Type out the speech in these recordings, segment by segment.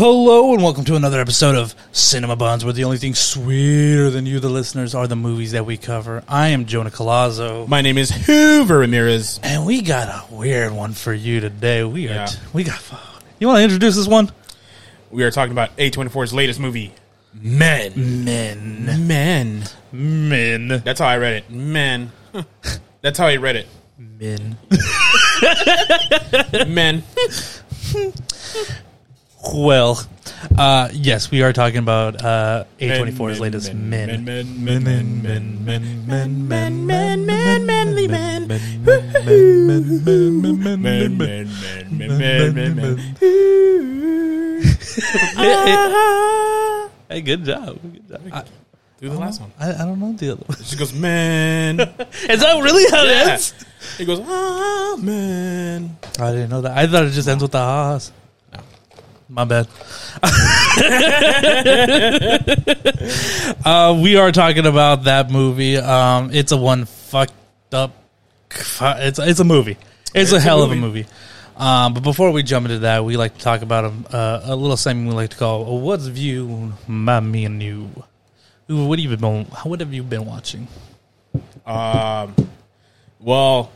Hello and welcome to another episode of Cinema Bunz, where the only thing sweeter than you, the listeners, are the movies that we cover. I am Jonah Colazzo, My name is Hoover Ramirez. and we got a weird one for you today. We are, Yeah. we got. You want to introduce this one? We are talking about A24's latest movie, Men. Men, Men. men, That's how I read it. Men. That's how I read it. men. Men. Well, uh, yes, we are talking about uh, A24's Men, latest men, Men. Men, men, men, men, men, men, men, men, men, manly men. men, men, men, men, men, men, Men, men, men, men, men, men, men, men. Hey, good job. Good job. I, Do the last one. I, I don't know the other one. She goes, man. Is that really how it Yeah. ends? He goes, ah, man. I didn't know that. I thought it just ends with the ha's. My bad. uh, we are talking about that movie. Um, it's a one fucked up. It's it's a movie. It's, It's a a hell of a movie. movie. Um, but before we jump into that, we like to talk about a, uh, a little segment we like to call "What's View My Me and You." What have you been? What have you been watching? Um, well,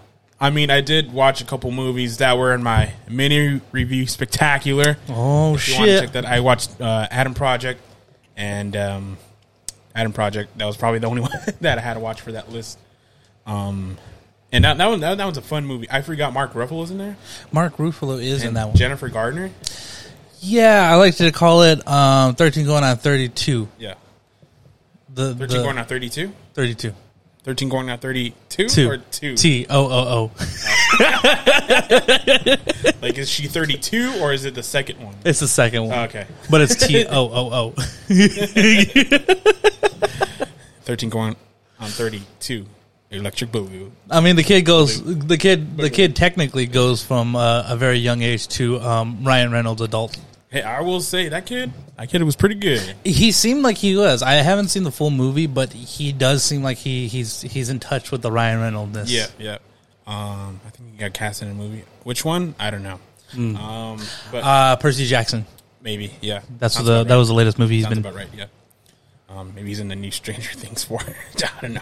I mean, I did watch a couple movies that were in my mini review spectacular. Oh if you shit! check that I watched uh, Adam Project and um, Adam Project. That was probably the only one that I had to watch for that list. Um, and that that, one, that that one's a fun movie. I forgot Mark Ruffalo is in there. Mark Ruffalo is and in that one. Jennifer Gardner. Yeah, I like to call it um, thirteen going on thirty two. Yeah, the thirteen the, going on thirty two. Thirty two. 13 going on 32 two. or 2? T O O O. Like, is she 32 or is it the second one? It's the second one. Oh, okay. But it's T O O O. 13 going on 32. Electric Boogaloo. I mean, the kid goes. The kid. The kid technically goes from uh, a very young age to um, Ryan Reynolds' adult Hey, I will say that kid. That kid was pretty good. He seemed like he was. I haven't seen the full movie, but he does seem like he he's he's in touch with the Ryan Reynolds. Yeah, yeah. Um, I think he got cast in a movie. Which one? I don't know. Um, but Uh, Percy Jackson. maybe, yeah. That's Sounds the that right. was the latest movie he's Sounds been. about right. Yeah. Um, maybe he's in the new Stranger Things four. I don't know.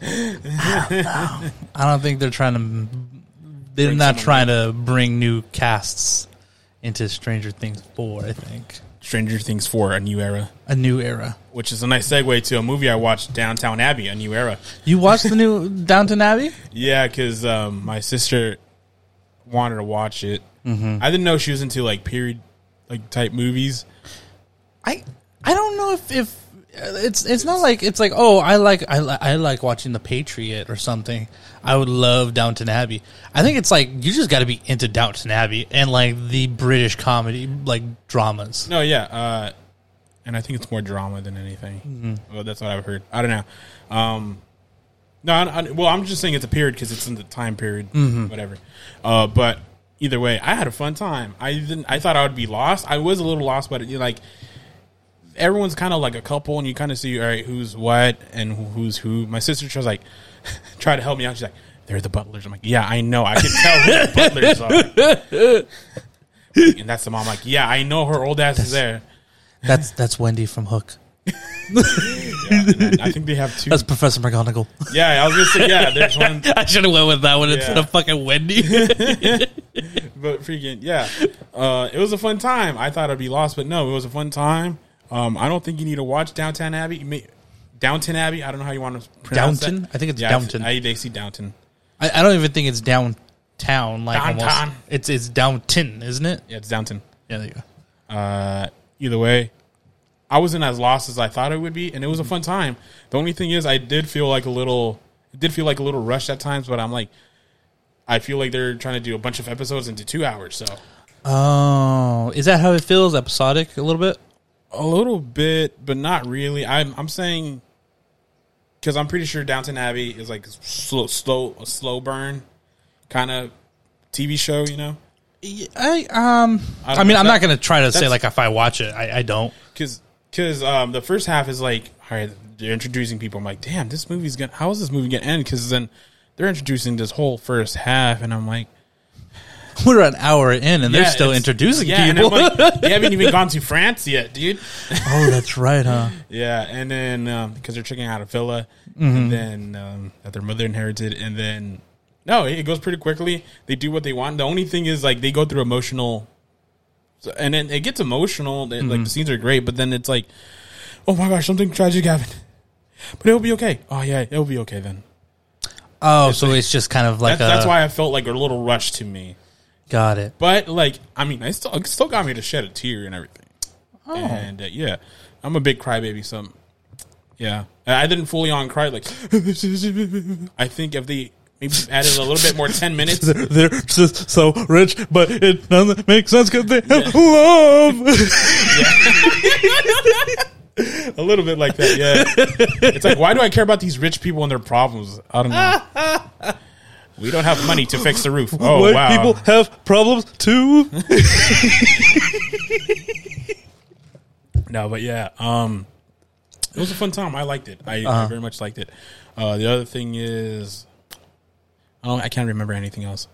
I don't know. I don't think they're trying to. They're Bring not trying to bring new casts into Stranger Things four. I think Stranger Things four, a new era, a new era. which is a nice segue to a movie I watched, Downtown Abbey, a new era. You watched the new Downtown Abbey? Yeah, because um, my sister wanted to watch it. Mm-hmm. I didn't know she was into like period like type movies. I I don't know if if it's it's not like it's like oh I like I li- I like watching The Patriot or something. I would love Downton Abbey. I think it's like you just got to be into Downton Abbey and like the British comedy like dramas. No, yeah, uh, and I think it's more drama than anything. Mm-hmm. Well, that's what I've heard. I don't know. Um, no, I, I- well, I'm just saying it's a period because it's in the time period, Mm-hmm. whatever. Uh, but either way, I had a fun time. I didn't. I thought I would be lost. I was a little lost, but you like everyone's kind of like a couple, and you kind of see all right who's what and who's who. My sister was like, try to help me out. She's like, they're the butlers. I'm like, yeah, I know. I can tell who the butlers are. and that's the mom. Like, yeah, I know her old ass is there. That's that's Wendy from Hook. Yeah, I think they have two. That's Professor McGonagall. yeah, I was gonna say yeah. There's one, I should have went with that one instead of fucking Wendy. but freaking yeah. Uh, it was a fun time. I thought I'd be lost, but no, it was a fun time. Um, I don't think you need to watch Downtown Abbey. May, Downton Abbey. I don't know how you want to pronounce Downton? that. I think it's yeah, Downton. I, they see Downton. I, I don't even think it's downtown. Like Downtown. almost, it's it's downton, isn't it? Yeah, it's Downton. Yeah, there you go. Uh, either way, I wasn't as lost as I thought it would be, and it was a fun time. The only thing is, I did feel like a little. It did feel like a little rushed at times, but I'm like, I feel like they're trying to do a bunch of episodes into two hours, so. Oh, is that how it feels? Episodic, a little bit. A little bit, but not really. I'm I'm saying because I'm pretty sure Downton Abbey is like slow, slow, a slow burn kind of TV show. You know, I um, I I, mean. I'm That- not gonna try to say like if I watch it, I, I don't. because because um, the first half is like, all right, they're introducing people. I'm like, damn, this movie's gonna. How is this movie gonna end? Because then they're introducing this whole first half, and I'm like, We're an hour in, and they're still introducing yeah, people. Like, you haven't even gone to France yet, dude. oh, that's right, huh? Yeah, and then because they're checking out a villa, Mm-hmm. and then um, that their mother inherited, and then no, it goes pretty quickly. They do what they want. The only thing is like they go through emotional, and then it gets emotional. They- Mm-hmm. Like the scenes are great, but then it's like, oh my gosh, something tragic happened, but it'll be okay. Oh yeah, it'll be okay then. Oh, so it's just kind of like That's, that's why I felt like a little rush to me. Got it. But like, I mean, I still it still got me to shed a tear and everything. Oh. And uh, yeah, I'm a big crybaby. So yeah, I didn't fully on cry. Like, I think if they maybe added a little bit more, ten minutes. They're just so rich, but it doesn't make sense because they have love. a little bit like that. Yeah, it's like why do I care about these rich people and their problems? I don't know. We don't have money to fix the roof. Oh White wow. people have problems too. No, but yeah, um, it was a fun time. I liked it. I, Uh-huh. I very much liked it. Uh, the other thing is, I don't, I can't remember anything else,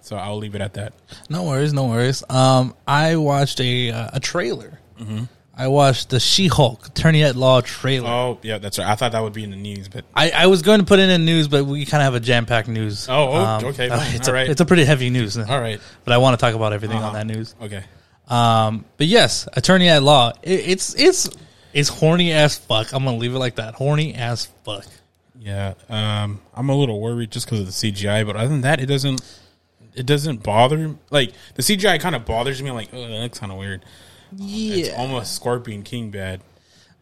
so I'll leave it at that. No worries, no worries. Um, I watched a uh, a trailer. I watched the She-Hulk Attorney at Law trailer. Oh, yeah, that's right. I thought that would be in the news, but I, I was going to put it in news, but we kind of have a jam packed news. Oh, oh, okay, uh, fine. it's All a right. it's a pretty heavy news. all right, but I want to talk about everything Uh-huh. on that news. okay. Um, but yes, Attorney at Law. It, it's it's it's horny as fuck. I'm gonna leave it like that. Horny as fuck. Yeah, um, I'm a little worried just because of the CGI, but other than that, it doesn't. It doesn't bother like the CGI kind of bothers me. Like, oh, that looks kind of weird. It's Yeah. almost Scorpion King bad.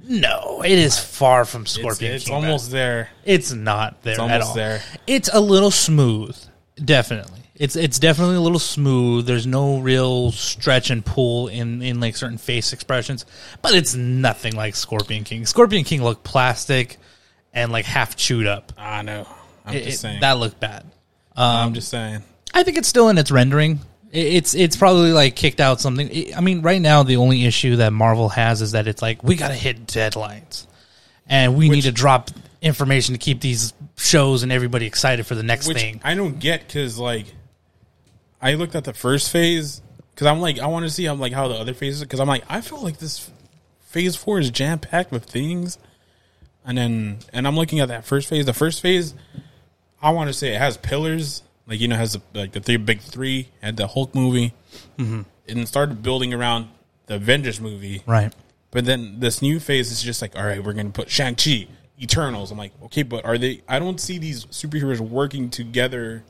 No, it is far from It's, Scorpion. it's King almost bad. there. It's not there It's at almost all. there. It's a little smooth, definitely. It's it's definitely a little smooth. There's no real stretch and pull in in like certain face expressions, but it's nothing like Scorpion King. Scorpion King looked plastic and like half chewed up. I know. I'm It- just it- that looked bad. I'm um, just saying. I think it's still in its rendering. It- It's it's probably like kicked out something. I- mean, right now the only issue that Marvel has is that it's like we got to hit deadlines, and we need to drop information to keep these shows and everybody excited for the next Which thing. I don't get because like I looked at the first phase because I'm like I want to see I'm like how the other phases because I'm like I feel like this phase four is jam packed with things, and then and I'm looking at that first phase. The first phase, I want to say it has pillars like you know has the, like the three big three had the Hulk movie, Mm-hmm. and started building around the Avengers movie. Right. But then this new phase is just like, all right, we're going to put Shang Chi, Eternals. I'm like, okay, but are they? I don't see these superheroes working together.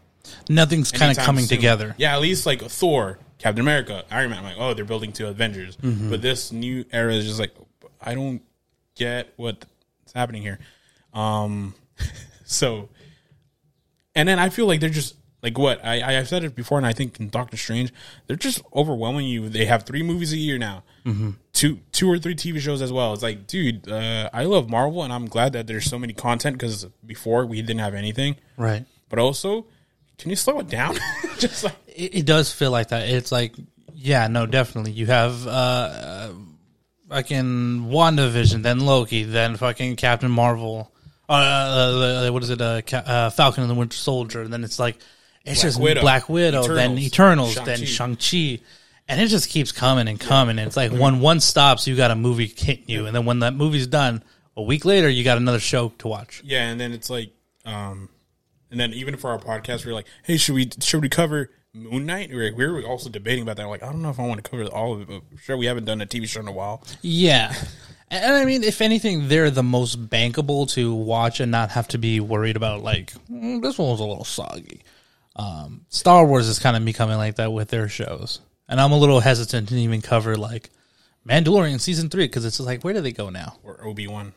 Nothing's kind of coming soon. together. Yeah, at least like Thor, Captain America, Iron Man. I'm like, oh, they're building to Avengers. Mm-hmm. But this new era is just like, I don't get what's happening here. Um, so, and then I feel like they're just like what I I've said it before, and I think in Doctor Strange, they're just overwhelming you. They have three movies a year now, Mm-hmm. two two or three TV shows as well. It's like, dude, uh, I love Marvel, and I'm glad that there's so many content because before we didn't have anything. Right. But also, can you slow it down? just like It, it does feel like that. It's like, yeah, no, definitely. You have uh, uh fucking WandaVision, then Loki, then fucking Captain Marvel. Uh, uh, uh, what is it? Uh, Ca- uh, Falcon and the Winter Soldier. And then it's like, it's just Widow, Black Widow, then Eternals, Eternals, then Shang-Chi. Shang-Chi. And it just keeps coming and coming. And it's like when one stops, you got a movie hitting you. And then when that movie's done, a week later, you got another show to watch. Yeah, and then it's like, um, and then even for our podcast, we are like, hey, should we should we cover Moon Knight? We were, we were also debating about that. Like, I don't know if I want to cover all of it, but sure, we haven't done a TV show in a while. Yeah. And I mean, if anything, they're the most bankable to watch and not have to be worried about, like, "Mm, this one was a little soggy. Um, Star Wars is kind of becoming like that with their shows. And I'm a little hesitant to even cover, like, Mandalorian season three, because it's just like, where do they go now? Or Obi Wan.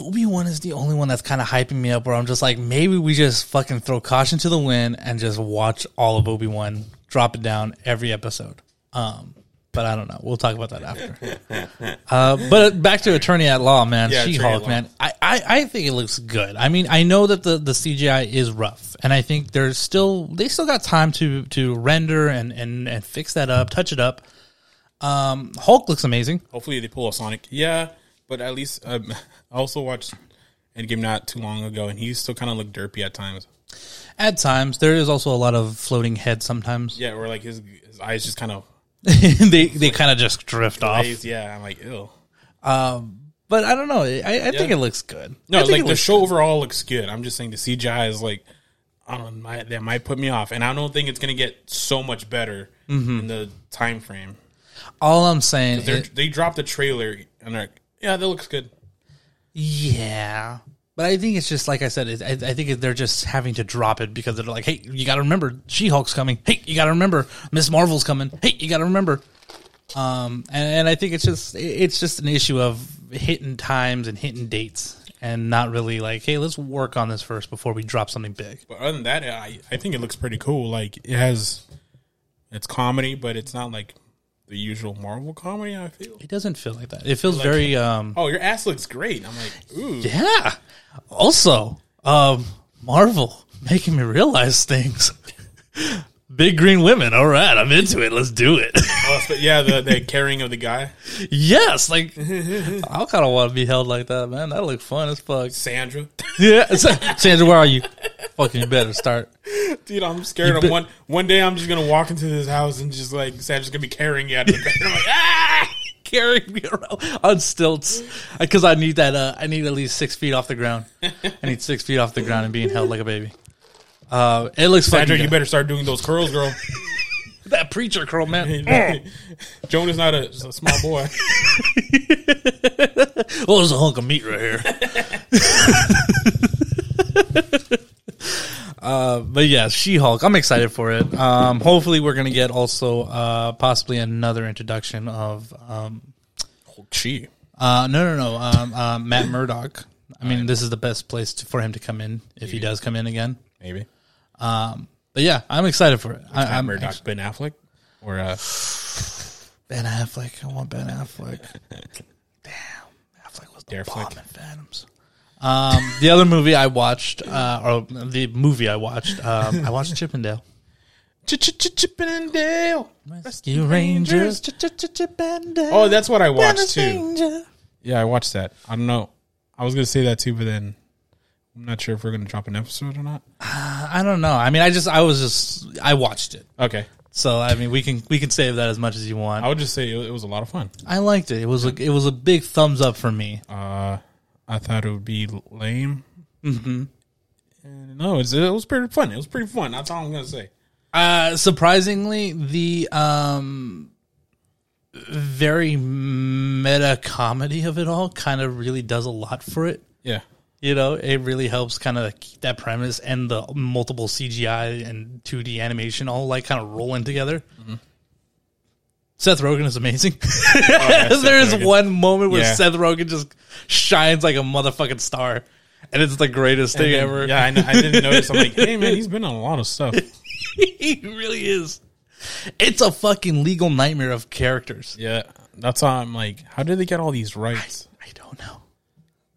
Obi Wan is the only one that's kind of hyping me up where I'm just like, maybe we just fucking throw caution to the wind and just watch all of Obi Wan, drop it down every episode. Um, but I don't know. We'll talk about that after. uh, but back to Attorney at Law, man. Yeah, She Hulk, man. I, I, I think it looks good. I mean, I know that the, the CGI is rough, and I think there's still they still got time to to render and and, and fix that up, touch it up. Um, Hulk looks amazing. Hopefully, they pull a Sonic. Yeah, but at least um, I also watched Endgame not too long ago, and he still kind of looked derpy at times. At times, there is also a lot of floating heads. Sometimes Yeah, or like his his eyes just kind of they they kind of just drift off. Yeah, I'm like, ew. But I don't know. I, I think it looks good. No, I think like the show overall looks good. I'm just saying the CGI is like, I don't know, that might put me off, and I don't think it's gonna get so much better Mm-hmm. in the time frame. All I'm saying, is, they dropped the trailer and they're like, yeah, that looks good. yeah. But I think it's just like I said. It, I, I think they're just having to drop it because they're like, "Hey, you got to remember, She Hulk's coming. Hey, you got to remember, Miss Marvel's coming. Hey, you got to remember." Um, and, and I think it's just it's just an issue of hitting times and hitting dates, and not really like, "Hey, let's work on this first before we drop something big." But other than that, I, I think it looks pretty cool. Like it has, it's comedy, but it's not like the usual Marvel comedy. I feel. It doesn't feel like that. It feels very um, Oh, your ass looks great. I'm like, ooh. Yeah. Also, um, Marvel making me realize things. Big green women. All right, I'm into it. Let's do it. Oh, so- yeah, the, the carrying of the guy, yes, like I kind of want to be held like that, man. That look fun as fuck. Sandra. Yeah, Sandra, where are you? Fucking, you better start. Dude, I'm scared. Of one one day I'm just gonna walk into this house and just like Sandra's gonna be carrying you out of the bed. I'm like, ah! Carrying me around on stilts because I need that. Uh, I need at least six feet off the ground. I need six feet off the ground and being held like a baby. Uh, it looks Sandra, you better start doing those curls, girl. that preacher curl, man. Joan is not a, a small boy. Well, there's a hunk of meat right here. uh, but yeah, She Hulk. I'm excited for it. Um, hopefully, we're gonna get also uh, possibly another introduction of um, She. uh, no, no, no, um, uh, Matt Murdock. I mean, this is the best place to, for him to come in if he does come in again. Maybe. Um, but yeah, I'm excited for it. I, Matt I'm Murdock, Ben Affleck, or uh, Ben Affleck. I want Ben Affleck. Damn, Affleck was the Dare bomb in Phantoms. Um, the other movie I watched, uh, or the movie I watched, um, I watched Chippendale. Chip and Dale. Rescue Rangers, Chippendale. Oh, that's what I watched too. Yeah, I watched that. I don't know. I was gonna say that too, but then I'm not sure if we're gonna drop an episode or not. I don't know. I mean, I just, I was just, I watched it. Okay, So I mean, we can we can save that as much as you want. I would just say it, it was a lot of fun. I liked it. It was a, it was a big thumbs up for me. Uh, I thought it would be lame. Mm-hmm. No, it's, it was pretty fun. It was pretty fun. That's all I'm gonna say. Uh, surprisingly, the um, very meta comedy of it all kind of really does a lot for it. Yeah. You know, it really helps kind of keep that premise and the multiple CGI and 2D animation all like kind of rolling together. Seth Rogen is amazing. Seth There's Rogen. one moment where Yeah. Seth Rogen just shines like a motherfucking star, and it's the greatest thing And- ever. Yeah, I, I didn't notice. I'm like, hey man, he's been on a lot of stuff. he really is. It's a fucking legal nightmare of characters. Yeah, that's how I'm like, how did they get all these rights? I don't know.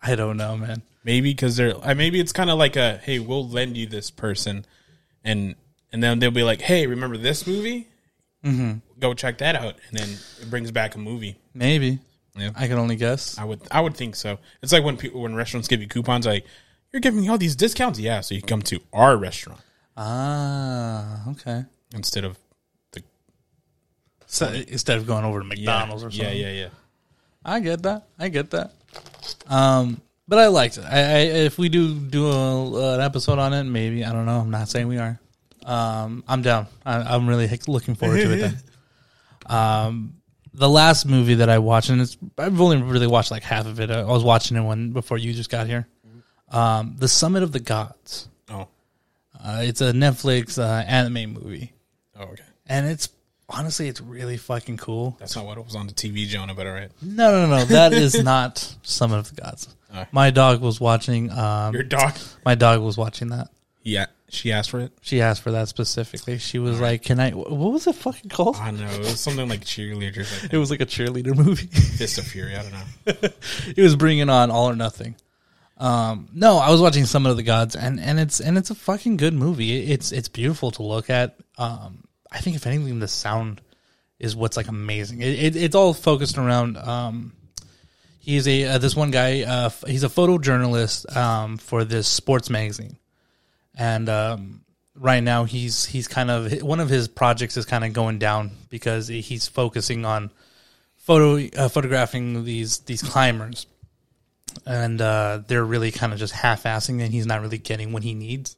I don't know, man. Maybe because they're maybe it's kind of like a hey, we'll lend you this person, and and then they'll be like, hey, remember this movie? Mm-hmm. Go check that out, and then it brings back a movie. Maybe. Yeah. I can only guess. I would I would think so. It's like when people when restaurants give you coupons, like you're giving me all these discounts, yeah, so you come to our restaurant Ah, okay. instead of the So instead of going over to yeah, McDonald's or something. yeah, yeah. Yeah. I get that. I get that. Um, but I liked it. I, I if we do do a, an episode on it, maybe I don't know. I'm not saying we are. Um, I'm down. I, I'm really looking forward to it. Then. Um, the last movie that I watched, and it's I've only really watched like half of it. I was watching it when before you just got here. Um, the Summit of the Gods. Oh, Uh, it's a Netflix uh, anime movie, oh, okay. and it's honestly it's really fucking cool. That's not what was on the TV, Jonah. But all right, No, no, no, that is not Summit of the Gods. Alright. My dog was watching. Um, your dog. my dog was watching that. Yeah, she asked for it. She asked for that specifically. She was like, "Can I?" What was it fucking called? I know it was something like cheerleaders, It was like a cheerleader movie. Fist of Fury. I don't know. it was bringing on All or Nothing. Um, no, I was watching Summit of the Gods, and, and it's and it's a fucking good movie. It's it's beautiful to look at. Um, I think if anything, the sound is what's like amazing. It, it, it's all focused around. Um, he's a uh, this one guy. Uh, f- he's a photojournalist um, for this sports magazine, and um, right now he's he's kind of one of his projects is kind of going down because he's focusing on photo uh, photographing these these climbers, and uh, they're really kind of just half-assing, and he's not really getting what he needs.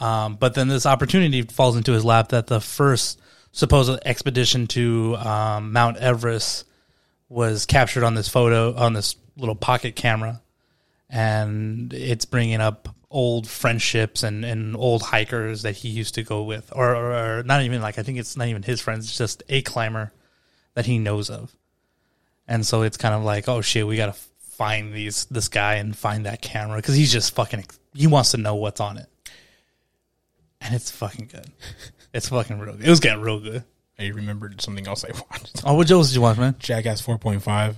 Um, but then this opportunity falls into his lap that the first supposed expedition to um, Mount Everest was captured on this photo on this little pocket camera, and it's bringing up old friendships and, and old hikers that he used to go with, or, or, or not even like I think it's not even his friends, it's just a climber that he knows of, and so it's kind of like oh shit, we gotta find these this guy and find that camera because he's just fucking he wants to know what's on it, and it's fucking good. It's fucking real good. It was getting real good. I remembered something else I watched. Oh, what else did you watch, man? Jackass 4.5.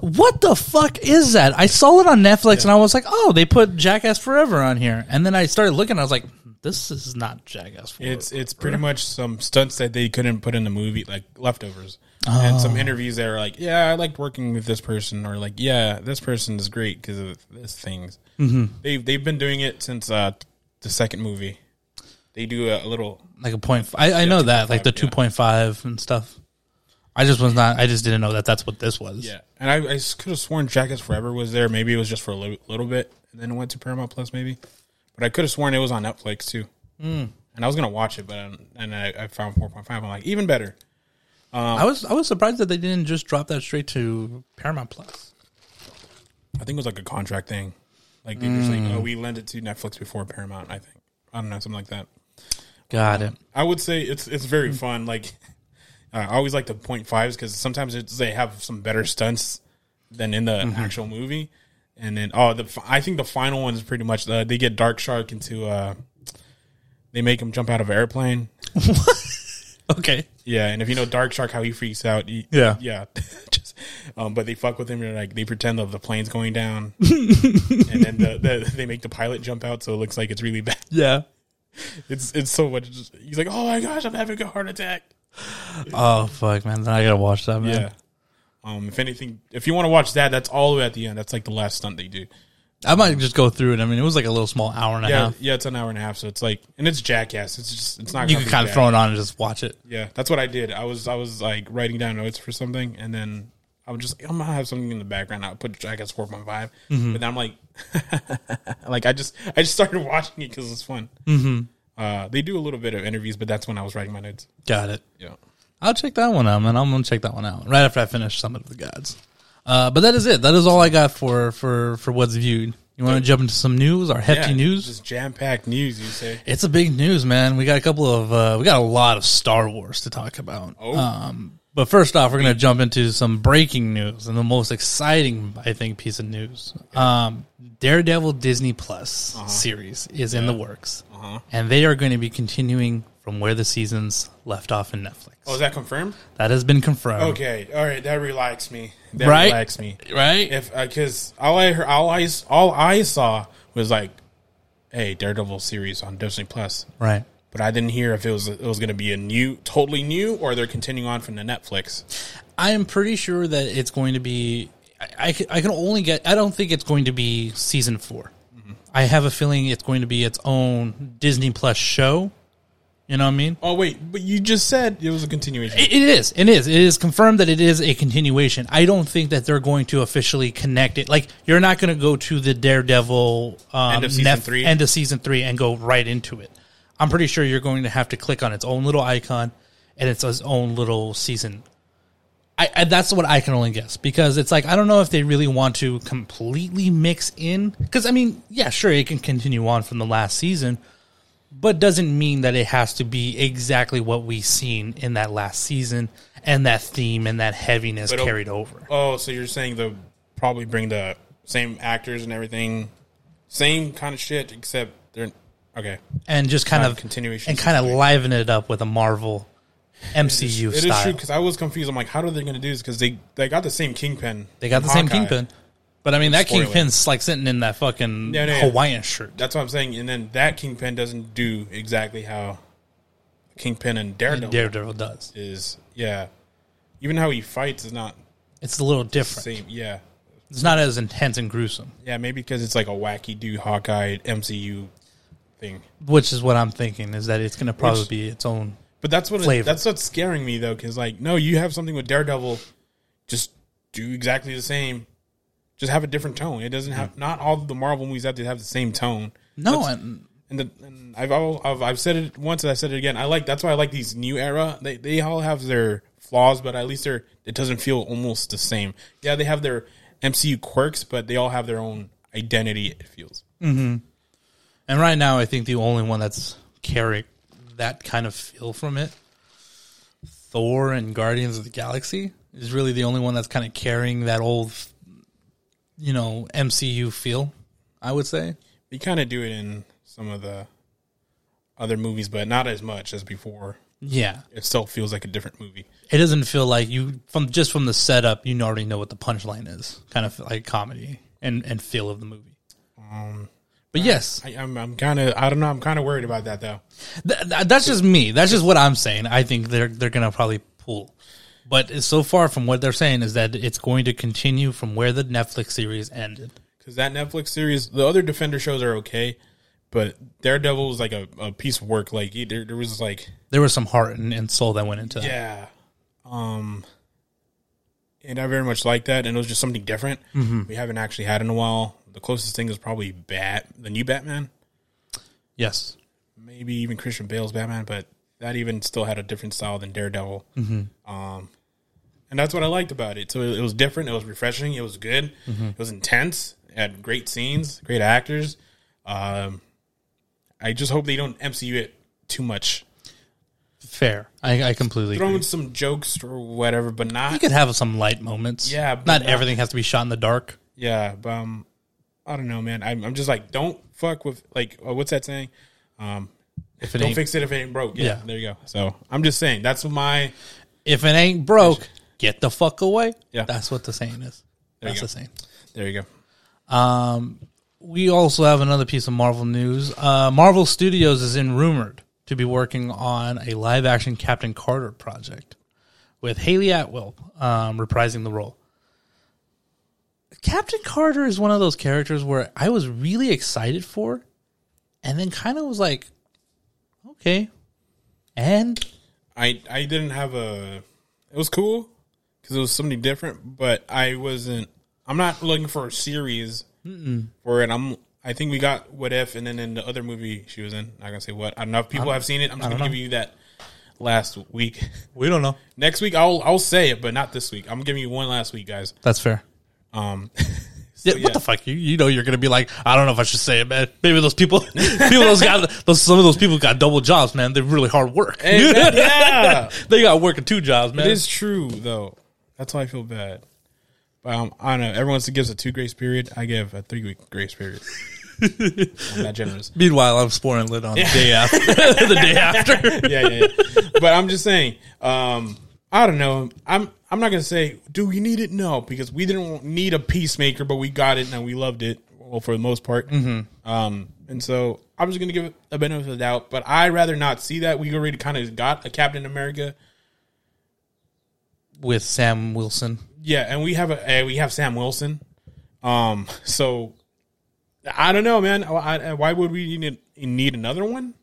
What the fuck is that? I saw it on Netflix and I was like, oh, they put Jackass Forever on here. And then I started looking. I was like, this is not Jackass Forever. It's it's pretty much some stunts that they couldn't put in the movie, like leftovers, and some interviews that are like, yeah, I liked working with this person, or like, yeah, this person is great because of this things. Mm-hmm. They've they've been doing it since uh, the second movie. They do a, little. like a point. f- I, I know that, like the 2.5, yeah. 2.5 and stuff. I just was not, I just didn't know that that's what this was. Yeah, and I, I could have sworn Jackass Forever was there. Maybe it was just for a little, little bit, and then it went to Paramount Plus, maybe. But I could have sworn it was on Netflix too. Mm. And I was gonna watch it, but um, and I, I found four point five. I'm like, even better. I was, I was surprised that they didn't just drop that straight to Paramount Plus. I think it was like a contract thing. Like they just like, oh, we lend it to Netflix before Paramount. I think I don't know, something like that. Got it. I would say it's it's very fun. Like I always like the point fives because sometimes it's, they have some better stunts than in the actual movie. And then oh, the I think the final one is pretty much uh, they get Dark Shark into uh, they make him jump out of an airplane. Okay. Yeah, and if you know Dark Shark, how he freaks out. He, Yeah. yeah. Just, um, but they fuck with him. And like they pretend that the plane's going down, and then the, the, they make the pilot jump out, so it looks like it's really bad. Yeah. It's it's so much. Just, he's like, oh my gosh, I'm having a heart attack. Oh, fuck, man. Then I gotta watch that, man. Yeah. Um, if anything, if you want to watch that, that's all the way at the end. That's like the last stunt they do. I might just go through it. I mean, it was like a little small hour and a Yeah, half. yeah, it's an hour and a half, so it's like, and it's Jackass. It's just, it's not. You be kind of throw it on and just watch it. Yeah, that's what I did. I was, I was like writing down notes for something, and then I would just, I'm gonna have something in the background. I would put Jackass four point five, Mm-hmm. but then I'm like, like I just, I just started watching it because it's fun. Mm-hmm. Uh, they do a little bit of interviews, but that's when I was writing my notes. Got it. Yeah. I'll check that one out, man. I'm gonna check that one out right after I finish Summit of the Gods. Uh, but that is it. That is all I got for for for what's viewed. You want to jump into some news, our hefty Yeah, news? just jam packed news. You say? It's a big news, man. We got a couple of uh, we got a lot of Star Wars to talk about. Oh. Um, but first off, we're gonna jump into some breaking news and the most exciting, I think, piece of news. Um, Daredevil Disney Plus Uh-huh. series is in the works, and they are going to be continuing from where the seasons left off in Netflix. Oh, is that confirmed? That has been confirmed. Okay, all right, that relaxed me. That Right? relaxed me. Right? If because all I heard, all I all I saw was like, hey, Daredevil series on Disney Plus, right. But I didn't hear if it was it was going to be a new, totally new, or they're continuing on from the Netflix. I am pretty sure that it's going to be. I, I, can- I can only get. I don't think it's going to be season 4 I have a feeling it's going to be its own Disney Plus show. You know what I mean? Oh wait, but you just said it was a continuation. It, it is. It is. It is confirmed that it is a continuation. I don't think that they're going to officially connect it. Like you're not going to go to the Daredevil um, End of season three? end of season three, and go right into it. I'm pretty sure you're going to have to click on its own little icon, and it's its own little season. I, I that's what I can only guess because it's like I don't know if they really want to completely mix in because I mean yeah sure it can continue on from the last season but doesn't mean that it has to be exactly what we seen in that last season and that theme and that heaviness But, carried over. oh, so you're saying they'll probably bring the same actors and everything, same kind of shit, except they're okay. And just kind Not of continuation and kind of liven it up with a Marvel MCU It is style. true because I was confused. I'm like, how are they going to do this? Because they they got the same kingpin. they got the same kingpin. But I mean that Spoiler. kingpin's like sitting in that fucking Yeah, no, yeah. Hawaiian shirt. That's what I'm saying. And then that kingpin doesn't do exactly how kingpin and Daredevil Daredevil does. is. Yeah, even how he fights is not It's a little different. same. Yeah, It's not as intense and gruesome. yeah. Maybe because it's like a wacky dude Hawkeye MCU thing. which is what I'm thinking is that it's going to probably Which- be its own. But that's what Flavor. that's what's scaring me though, because like no, you have something with Daredevil, just do exactly the same, just have a different tone. It doesn't have hmm. not all of the Marvel movies have to have the same tone. No, That's- and And, the, and I've, all, I've I've said it once and I said it again. I like that's why I like these new era. They they all have their flaws, but at least they're it doesn't feel almost the same. Yeah, they have their MCU quirks, but they all have their own identity. It feels. Mm-hmm. And right now I think the only one that's carrying that kind of feel from it, Thor and Guardians of the Galaxy, is really the only one that's kind of carrying that old, you know, MCU feel. I would say. They kind of do it in some of the other movies, but not as much as before. Yeah, It still feels like a different movie. it doesn't feel like you from just from the setup. You already know what the punchline is. Kind of like comedy and and feel of the movie. Um, But yes, I, I'm I'm kind of I don't know. I'm kind of worried about that though. Th- th- that's just me. That's just what I'm saying. I think they're they're gonna probably pull, but so far from what they're saying is that it's going to continue from where the Netflix series ended. Because that Netflix series, the other Defender shows are okay, but Daredevil was like a, a piece of work. Like there, there was like There was some heart and, and soul that went into that. yeah, um, and I very much like that. And it was just something different. We haven't actually had in a while. The closest thing is probably Bat, the new Batman, Yes, maybe even Christian Bale's Batman, but that even still had a different style than Daredevil. Um, and that's what I liked about it. So it, it was different. It was refreshing. It was good. It was intense. It had great scenes, great actors. Um, I just hope they don't MCU it too much. Fair. I, I completely Throw agree. some jokes or whatever, but not. You could have some light moments. Yeah, but not not- everything has to be shot in the dark. Yeah, but um, I don't know, man. I'm, I'm just like, don't fuck with like, uh, what's that saying? Um, If it don't ain't fix it if it ain't broke. Yeah, Yeah. there you go. So I'm just saying that's my if it ain't broke, get the fuck away. Yeah. that's what the saying is. There you That's go. the saying. there you go. Um, we also have another piece of Marvel news. Uh, Marvel Studios is in rumored to be working on a live action Captain Carter project with Hayley Atwell um, reprising the role. Captain Carter is one of those characters where I was really excited for, and then kind of was like, okay, and I I didn't have a. It was cool because it was something different, but I wasn't. I'm not looking for a series for it. I'm. I think we got what if, and then in the other movie she was in. Not gonna say what. I don't know if people have seen it. I'm just gonna give you that last week. we don't know. Next week I'll I'll say it, but not this week. I'm giving you one last week, guys. That's fair. Um, Yeah, so, what the fuck? You you know you're gonna be like, I don't know if I should say it, man. Maybe those people, people those got those some of those people got double jobs, man. They're really hard work. Hey, man, yeah. they got working two jobs, man. It is true though. That's why I feel bad. But um, I don't know. Everyone gives a two grace period. I give a three week grace period. I'm not generous. Meanwhile, I'm spoiling lit on the day after. the day after. yeah, yeah, yeah. But I'm just saying. Um, I don't know. I'm I'm not gonna say do we need it? No, because we didn't need a peacemaker, but we got it and we loved it. Well, for the most part. Mm-hmm. Um, and so I'm just gonna give it a benefit of the doubt. But I'd rather not see that. We already kind of got a Captain America. With Sam Wilson. Yeah, and we have a uh, we have Sam Wilson. Um, so I don't know, man. I, I- why would we need need another one?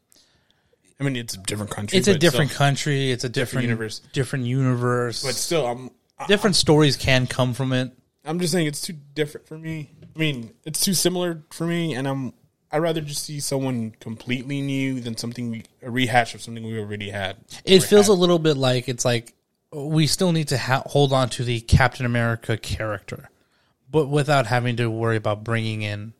I mean, it's a different country. It's a different still, country. It's a different, universe. Different universe. but still, I'm different stories can come from it. I'm just saying it's too different for me. I mean, it's too similar for me, and I'm I'd rather just see someone completely new than something we, a rehash of something we already had. It feels a little bit like it's like we still need to ha- hold on to the Captain America character, but without having to worry about bringing in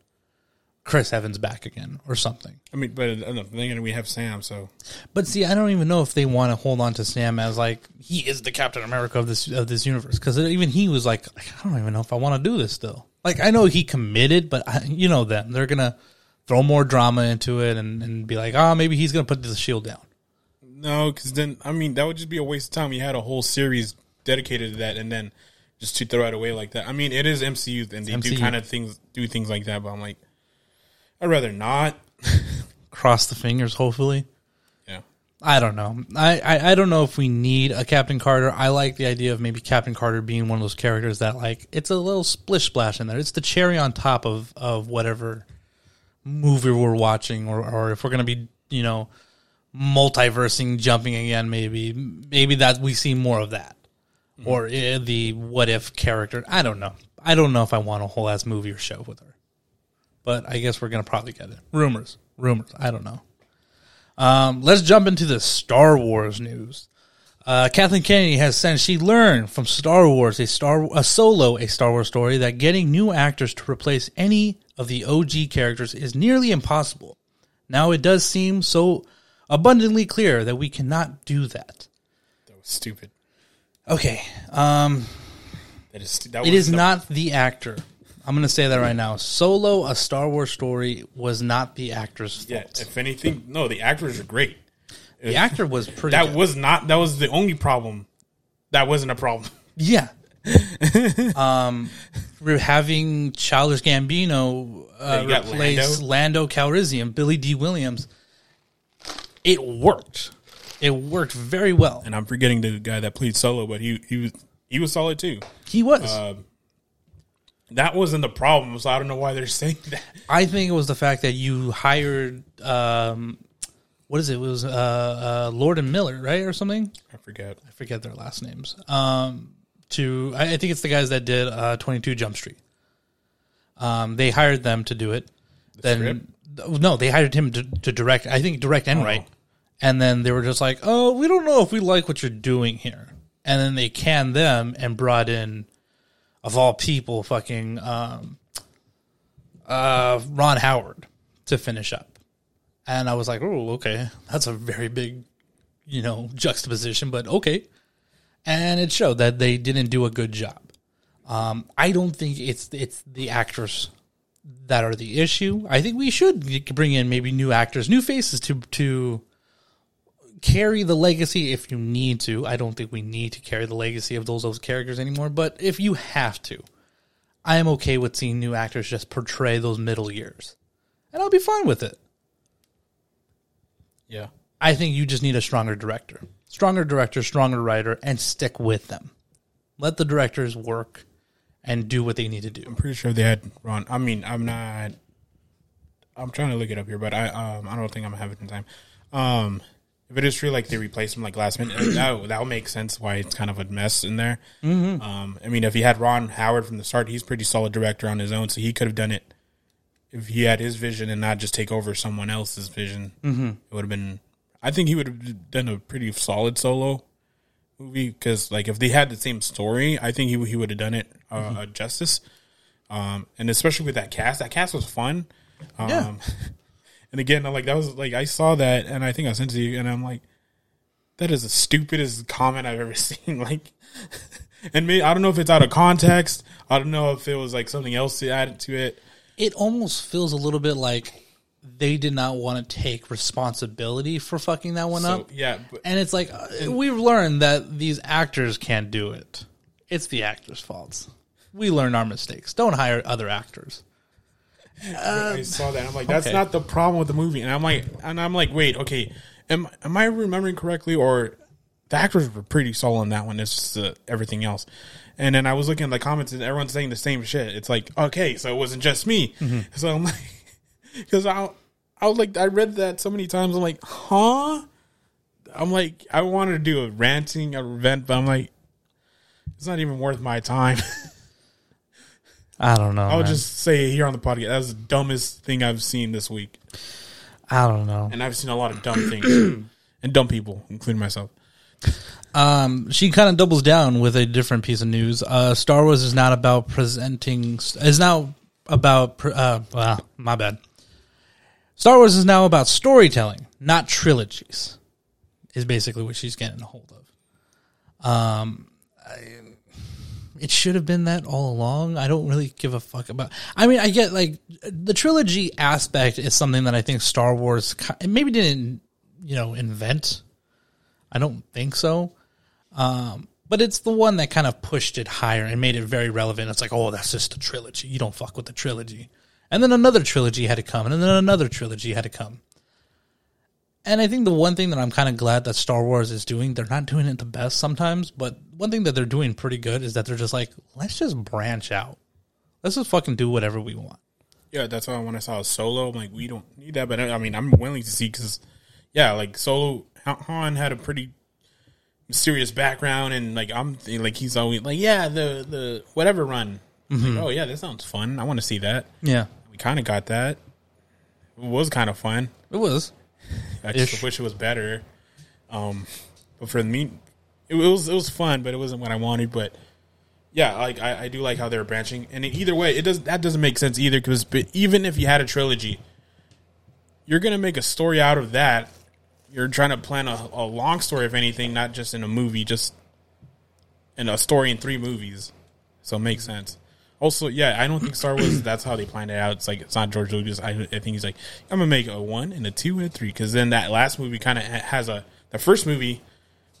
Chris Evans back again or something. I mean, but uh, then again, we have Sam, so But see, I don't even know if they want to hold on to Sam as like he is the Captain America of this of this universe because even he was like, I don't even know if I want to do this still. Like I know he committed, but I, you know them they're gonna throw more drama into it and, and be like, oh, maybe he's gonna put the shield down. No, because then I mean that would just be a waste of time. We had a whole series dedicated to that, and then just to throw it away like that. I mean, it is MCU, and they do kind of things do things like that. But I'm like, I'd rather not. Cross the fingers, hopefully. Yeah, I don't know. I, I, I don't know if we need a Captain Carter. I like the idea of maybe Captain Carter being one of those characters that like it's a little splish splash in there. It's the cherry on top of of whatever movie we're watching, or or if we're gonna be you know multiversing, jumping again. Maybe maybe that we see more of that, or uh, the what if character. I don't know. I don't know if I want a whole ass movie or show with her, but I guess we're gonna probably get it. Rumors, rumors. I don't know. Um, let's jump into the Star Wars news. Uh, Kathleen Kennedy has said she learned from Star Wars, a Star a solo, a Star Wars story, that getting new actors to replace any of the OG characters is nearly impossible. Now it does seem so abundantly clear that we cannot do that. That was stupid. Okay, um, That is. That it is not the actor. I'm going to say that right now. Solo, a Star Wars story, was not the actor's Yeah. fault. If anything, no. The actors are great. the actor was pretty. That good. was not. That was the only problem. That wasn't a problem. Yeah. um, we're having Childish Gambino uh, got replace Lando. Calrissian, Billy Dee Williams. It worked. It worked very well. And I'm forgetting the guy that played Solo, but he he was he was solid too. He was. Um, That wasn't the problem, so I don't know why they're saying that. I think it was the fact that you hired, um, what is it? It was uh, uh, Lord and Miller, right, or something. I forget. I forget their last names. Um, to I, I think it's the guys that did uh, Twenty Two Jump Street. Um, they hired them to do it. then no, they hired him to, to direct. I think direct and write. And then they were just like, "Oh, we don't know if we like what you're doing here." And then they canned them and brought in, of all people, fucking um, uh, Ron Howard to finish up. And I was like, "Oh, okay, that's a very big, you know, juxtaposition." But okay, and it showed that they didn't do a good job. Um, I don't think it's it's the actors that are the issue. I think we should bring in maybe new actors, new faces to to carry the legacy if you need to. I don't think we need to carry the legacy of those those characters anymore, but if you have to, I am okay with seeing new actors just portray those middle years. And I'll be fine with it. Yeah. I think you just need a stronger director. Stronger director, stronger writer, and stick with them. Let the directors work and do what they need to do. I'm pretty sure they had Ron. I mean, I'm not. I'm trying to look it up here, but I um I don't think I'm having time. Um, if it is true, like they replaced him like last minute, that that will make sense why it's kind of a mess in there. Mm-hmm. Um, I mean, if he had Ron Howard from the start, he's pretty solid director on his own, so he could have done it. If he had his vision and not just take over someone else's vision, mm-hmm. it would have been. I think he would have done a pretty solid solo movie because, like, if they had the same story, I think he he would have done it uh, justice. Um, and especially with that cast, that cast was fun. Um, Yeah. And again, I'm like that was like I saw that, and I think I sent it to you, and I'm like, that is the stupidest comment I've ever seen. Like, and me, I don't know if it's out of context. I don't know if it was like something else to add to it. It almost feels a little bit like they did not want to take responsibility for fucking that one So up. yeah, but And it's like uh, we've learned that these actors can't do it. It's the actors' faults. We learn our mistakes. Don't hire other actors. I saw that. I'm like, that's okay. not the problem with the movie. And I'm like, and I'm like, wait, okay, am am I remembering correctly, or the actors were pretty solid in that one? It's just uh, everything else. And then I was looking at the comments, and everyone's saying the same shit. It's like, okay, so it wasn't just me. So I'm like, because I, I was like, I read that so many times. I'm like, huh? I'm like, I wanted to do a ranting event, but I'm like, it's not even worth my time. I don't know. I'll man. just say here on the podcast, that's the dumbest thing I've seen this week. I don't know. and I've seen a lot of dumb things and dumb people, including myself. Um, she kind of doubles down with a different piece of news. Uh, Star Wars is not about presenting. Is now about. pre- Uh, well, my bad. Star Wars is now about storytelling, not trilogies. Is basically what she's getting a hold of. Um, I, it should have been that all along. I don't really give a fuck about. I mean, I get like the trilogy aspect is something that I think Star Wars maybe didn't, you know, invent. I don't think so. Um, but it's the one that kind of pushed it higher and made it very relevant. It's like, oh, that's just a trilogy. You don't fuck with the trilogy. And then another trilogy had to come, and then another trilogy had to come. And I think the one thing that I'm kind of glad that Star Wars is doing, they're not doing it the best sometimes, but one thing that they're doing pretty good is that they're just like, let's just branch out. Let's just fucking do whatever we want. Yeah, that's why when I saw Solo, I'm like, we don't need that. But I I mean, I'm willing to see because, yeah, like Solo, Han- had a pretty mysterious background, and like I'm like he's always like, yeah, the the whatever run. Like, oh yeah, that sounds fun. I want to see that. Yeah, We kind of got that. It was kind of fun. it was. I just wish it was better. Um, but for me, it was it was fun, but it wasn't what I wanted. But yeah, like I, I do like how they're branching, and either way, it does that doesn't make sense either. Because even if you had a trilogy, you're gonna make a story out of that. You're trying to plan a, a long story, if anything, not just in a movie, just in a story in three movies. So it makes sense. Also, yeah, I don't think Star Wars. That's how they planned it out. It's like it's not George Lucas. I, I think he's like, I'm gonna make a one and a two and a three because then that last movie kind of has a the first movie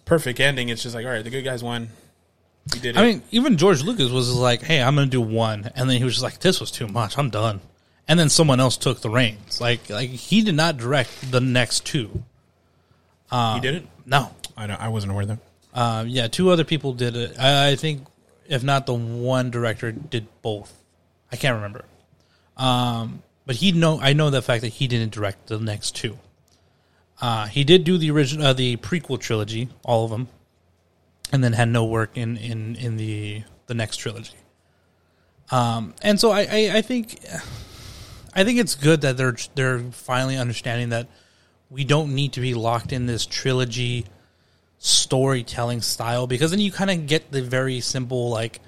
perfect ending. It's just like, all right, the good guys won. We did it. I mean, even George Lucas was like, "Hey, I'm going to do one," and then he was just like, "This was too much. I'm done." And then someone else took the reins. Like, like he did not direct the next two. he did it. No, I don't, I wasn't aware of that. um, yeah, two other people did it. I, I think, if not the one director did both. I can't remember. Um, but he know I know the fact that he didn't direct the next two. Uh, he did do the original, uh, the prequel trilogy, all of them, and then had no work in in in the the next trilogy. Um, and so I, I I think I think it's good that they're they're finally understanding that we don't need to be locked in this trilogy storytelling style because then you kind of get the very simple like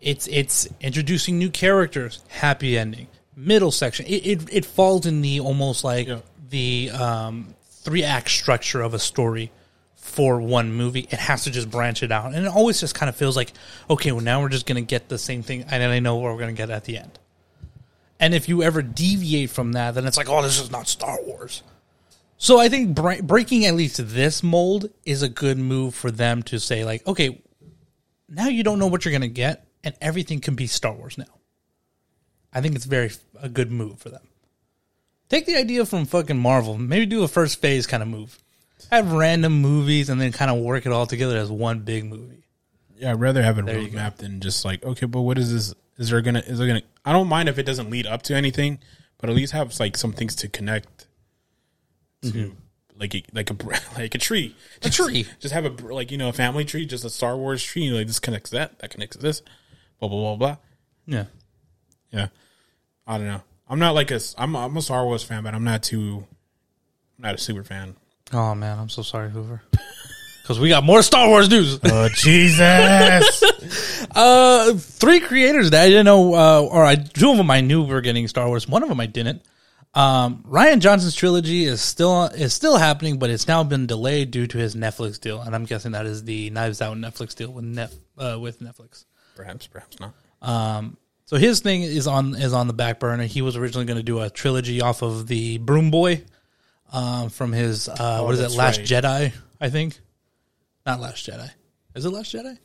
it's it's introducing new characters happy ending middle section it it, it falls in the almost like Yeah. The um, three act structure of a story for one movie it has to just branch it out and it always just kind of feels like okay well now we're just gonna get the same thing and i know what we're gonna get at the end and if you ever deviate from that then it's like oh this is not star wars so I think bre- breaking at least this mold is a good move for them to say like, okay, now you don't know what you're going to get, and everything can be Star Wars now. I think it's very a good move for them. Take the idea from fucking Marvel, maybe do a first phase kind of move. Have random movies and then kind of work it all together as one big movie. Yeah, I'd rather have a There you go. roadmap than just like, okay, but what is this? Is there gonna? Is there gonna? I don't mind if it doesn't lead up to anything, but at least have like some things to connect to, mm-hmm. like a, like a like a tree. A tree. Just have a like you know a family tree, just a Star Wars tree. Like this connects that, that connects this, blah blah blah blah. Yeah. Yeah, I don't know. I'm not like a. s- I'm I'm a Star Wars fan, but I'm not too. I'm not a super fan. Oh man, I'm so sorry, Hoover. Because we got more Star Wars news. Oh Jesus! Uh, three creators that I didn't know, uh, or I, two of them I knew were getting Star Wars. One of them I didn't. Um, Rian Johnson's trilogy is still is still happening, but it's now been delayed due to his Netflix deal, and I'm guessing that is the Knives Out Netflix deal with Nef, uh, with Netflix. perhaps, perhaps not. Um, so his thing is on is on the back burner. He was originally going to do a trilogy off of the Broom Boy, um, from his uh, what is it, Last right. Jedi? I think, not Last Jedi. Is it Last Jedi?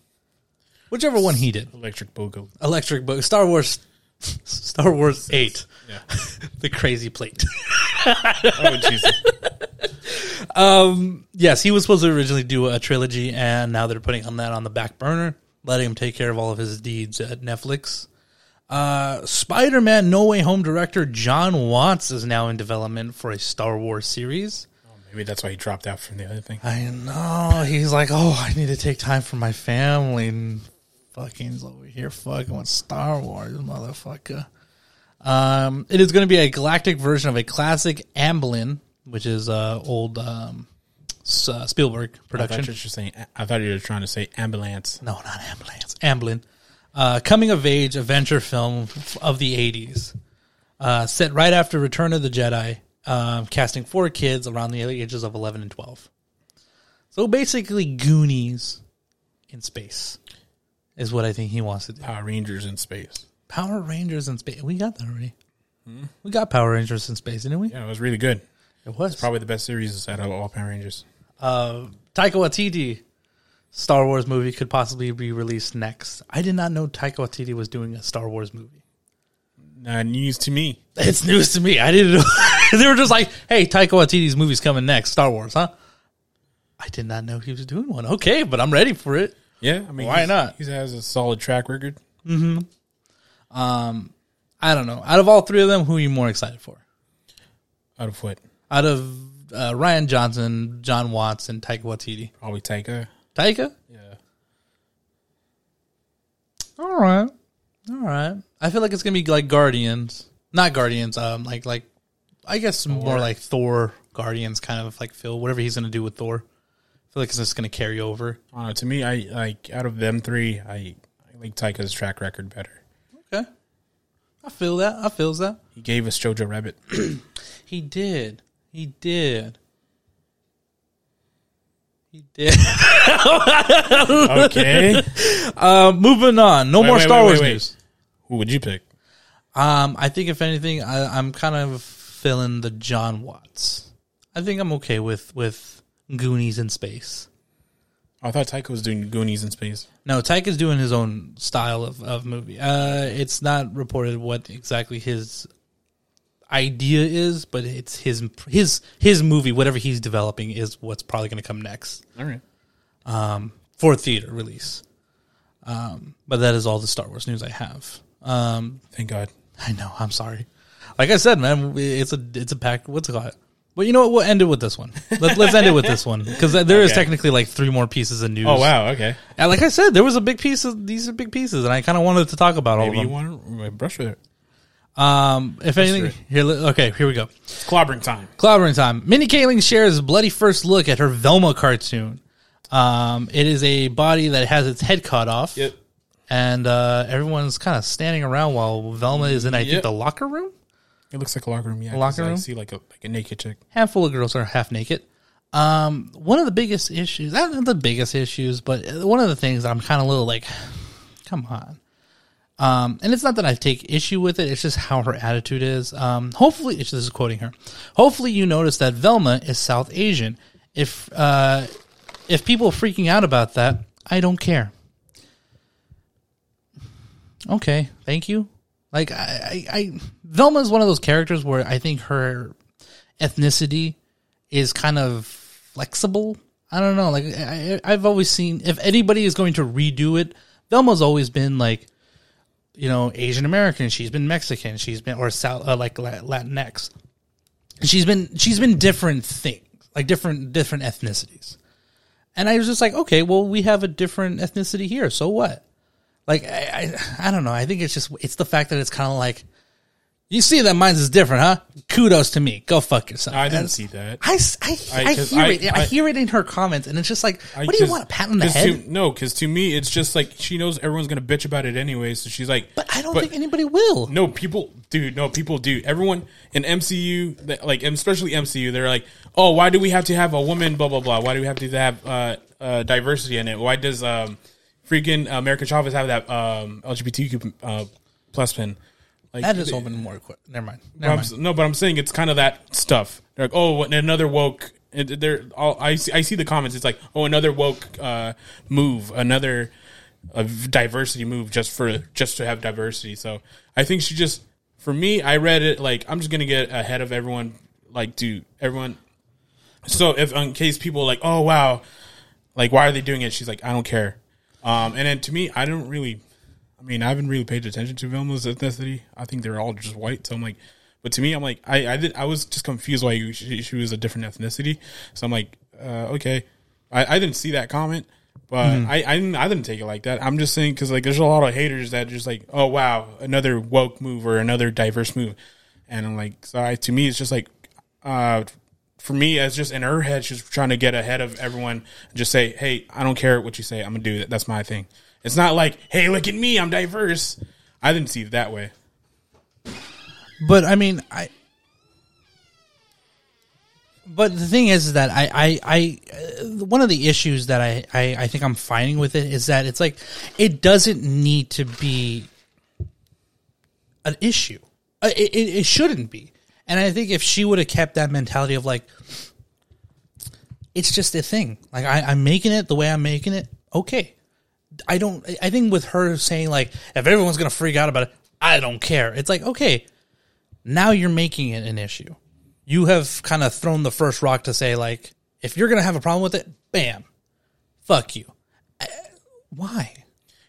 Whichever one he did. Electric Boogaloo. Electric Book, Star Wars, Star Wars Eight, Yeah. the crazy plate. Oh Jesus! yes, he was supposed to originally do a trilogy, and now they're putting on that on the back burner, letting him take care of all of his deeds at Netflix. Uh, Spider-Man: No Way Home director Jon Watts is now in development for a Star Wars series. Maybe that's why he dropped out from the other thing. I know he's like, oh, I need to take time for my family, and fucking's over here fucking with Star Wars, motherfucker. Um, it is going to be a galactic version of a classic Amblin, which is uh old um uh, Spielberg I production. thought you were saying. I thought you were trying to say ambulance. No, not ambulance. Amblin. Uh, coming of age adventure film of the 80s. Uh, set right after Return of the Jedi, um, casting four kids around the ages of 11 and 12. So basically, Goonies in space is what I think he wants to do. Power Rangers in space. Power Rangers in space. We got that already. We got Power Rangers in space, didn't we? Yeah, it was really good. It was. Probably the best series out of all Power Rangers. uh, Taika Waititi Star Wars movie could possibly be released next. I did not know Taika Waititi was doing a Star Wars movie. Uh, news to me. It's news to me. I didn't know. they were just like, "Hey, Taika Waititi's movie's coming next, Star Wars, huh?" I did not know he was doing one. Okay, but I'm ready for it. Yeah, I mean, Why he's- not? He has a solid track record. Hmm. Um, I don't know. Out of all three of them, who are you more excited for? Out of what? Out of uh, Rian Johnson, Jon Watts, and Taika Waititi. Probably Taika. Taika? Yeah. All right. All right. I feel like it's gonna be like Guardians, not Guardians. Um, like like, I guess more like Thor, Guardians, kind of like Phil. Whatever he's gonna do with Thor, I feel like it's just gonna carry over. I. To me, I like out of them three, I, I like Taika's track record better. Okay. I feel that. I feels that. He gave us Jojo Rabbit. He did. He did. He did. okay. um, moving on. No Wait, more wait, Star wait, Wars news. Who would you pick? Um, I think if anything, I, I'm kind of feeling the Jon Watts. I think I'm okay with with Goonies in space. I thought Taika was doing Goonies in space. No, Taika's doing his own style of, of movie. Uh, it's not reported what exactly his idea is, but it's his his his movie. Whatever he's developing is what's probably going to come next All right. um, for theater release. Um, but that is all the Star Wars news I have. Um, Thank God. I know. I'm sorry. Like I said, man, it's a it's a pack. What's it called? But you know what? We'll end it with this one. Let, let's end it with this one because there is Okay. technically like three more pieces of news. Oh wow. Okay. And like I said, there was a big piece of these are big pieces, and I kind of wanted to talk about all Maybe of you want to brush with it. Um, if anything, it. here, okay, here we go. It's clobbering time. Clobbering time. Mindy Kaling shares a bloody first look at her Velma cartoon. Um, it is a body that has its head cut off, Yep. and uh, everyone's kind of standing around while Velma is in, I think, Yep. the locker room. It looks like a locker room. Yeah. 'cause locker I room? see like a like a naked chick. handful of girls are half naked. Um, one of the biggest issues, not the biggest issues, but one of the things I'm kind of a little like, come on. Um, and it's not that I take issue with it; it's just how her attitude is. Um, hopefully, this is quoting her. Hopefully, you notice that Velma is South Asian. If uh, if people are freaking out about that, I don't care. Okay, thank you. Like I, I, I Velma is one of those characters where I think her ethnicity is kind of flexible. I don't know. Like I, I've always seen if anybody is going to redo it, Velma's always been like, you know, Asian American. She's been Mexican. She's been or South uh, like Latinx. She's been she's been different things, like different different ethnicities. And I was just like, okay, well, we have a different ethnicity here. So what? Like I, I, I don't know. I think it's just it's the fact that it's kind of like you see that mine's is different, huh? Kudos to me. Go fuck yourself. I didn't see that. I, I, I- I 'cause hear I- it. I, I- hear it in her comments, and it's just like, I- what do you want? A pat on the 'cause head? To, no, because to me, it's just like she knows everyone's gonna bitch about it anyway. So she's like, but I don't think anybody will. No, people, dude. No, people do. Everyone in MCU, that- like especially MCU, they're like, "Oh, why do we have to have a woman? Blah blah blah. Why do we have to have uh, uh, diversity in it? Why does um, freaking America Chavez have that um, LGBTQ uh, plus pin?" Like That they- opened more quick. Never mind. Never I'm mind. no, but I'm saying it's kind of that stuff. They're like, "Oh, another woke." They're all I see. I see the comments. It's like, "Oh, another woke uh, move, another." a diversity move just for just to have diversity. So I think she just for me, I read it like I'm just gonna get ahead of everyone. Like, do everyone? So if in case people are like, oh wow, like why are they doing it? She's like, I don't care. Um, and then to me, I don't really. I mean, I haven't really paid attention to Velma's ethnicity. I think they're all just white. So I'm like, but to me, I'm like, I I did I was just confused why she, she was a different ethnicity. So I'm like, uh, okay, I, I didn't see that comment, but I, I didn't I didn't take it like that. I'm just saying because like there's a lot of haters that just like, oh wow, another woke move or another diverse move, and I'm like, so I, to me, it's just like, uh, for me, it's just in her head, she's trying to get ahead of everyone. And just say, hey, I don't care what you say, I'm gonna do that. That's my thing. It's not like, hey, look at me, I'm diverse. I didn't see it that way. But I mean, I. But the thing is, is that I, I, I, uh, one of the issues that I, I, I think I'm finding with it is that it's like, it doesn't need to be an issue. Uh, It, it, it shouldn't be. And I think if she would have kept that mentality of like, it's just a thing. Like I, I'm making it the way I'm making it. Okay. I don't. I think with her saying like, if everyone's gonna freak out about it, I don't care. It's like okay, now you're making it an issue. You have kind of thrown the first rock to say like, if you're gonna have a problem with it, bam, fuck you. Uh, Why?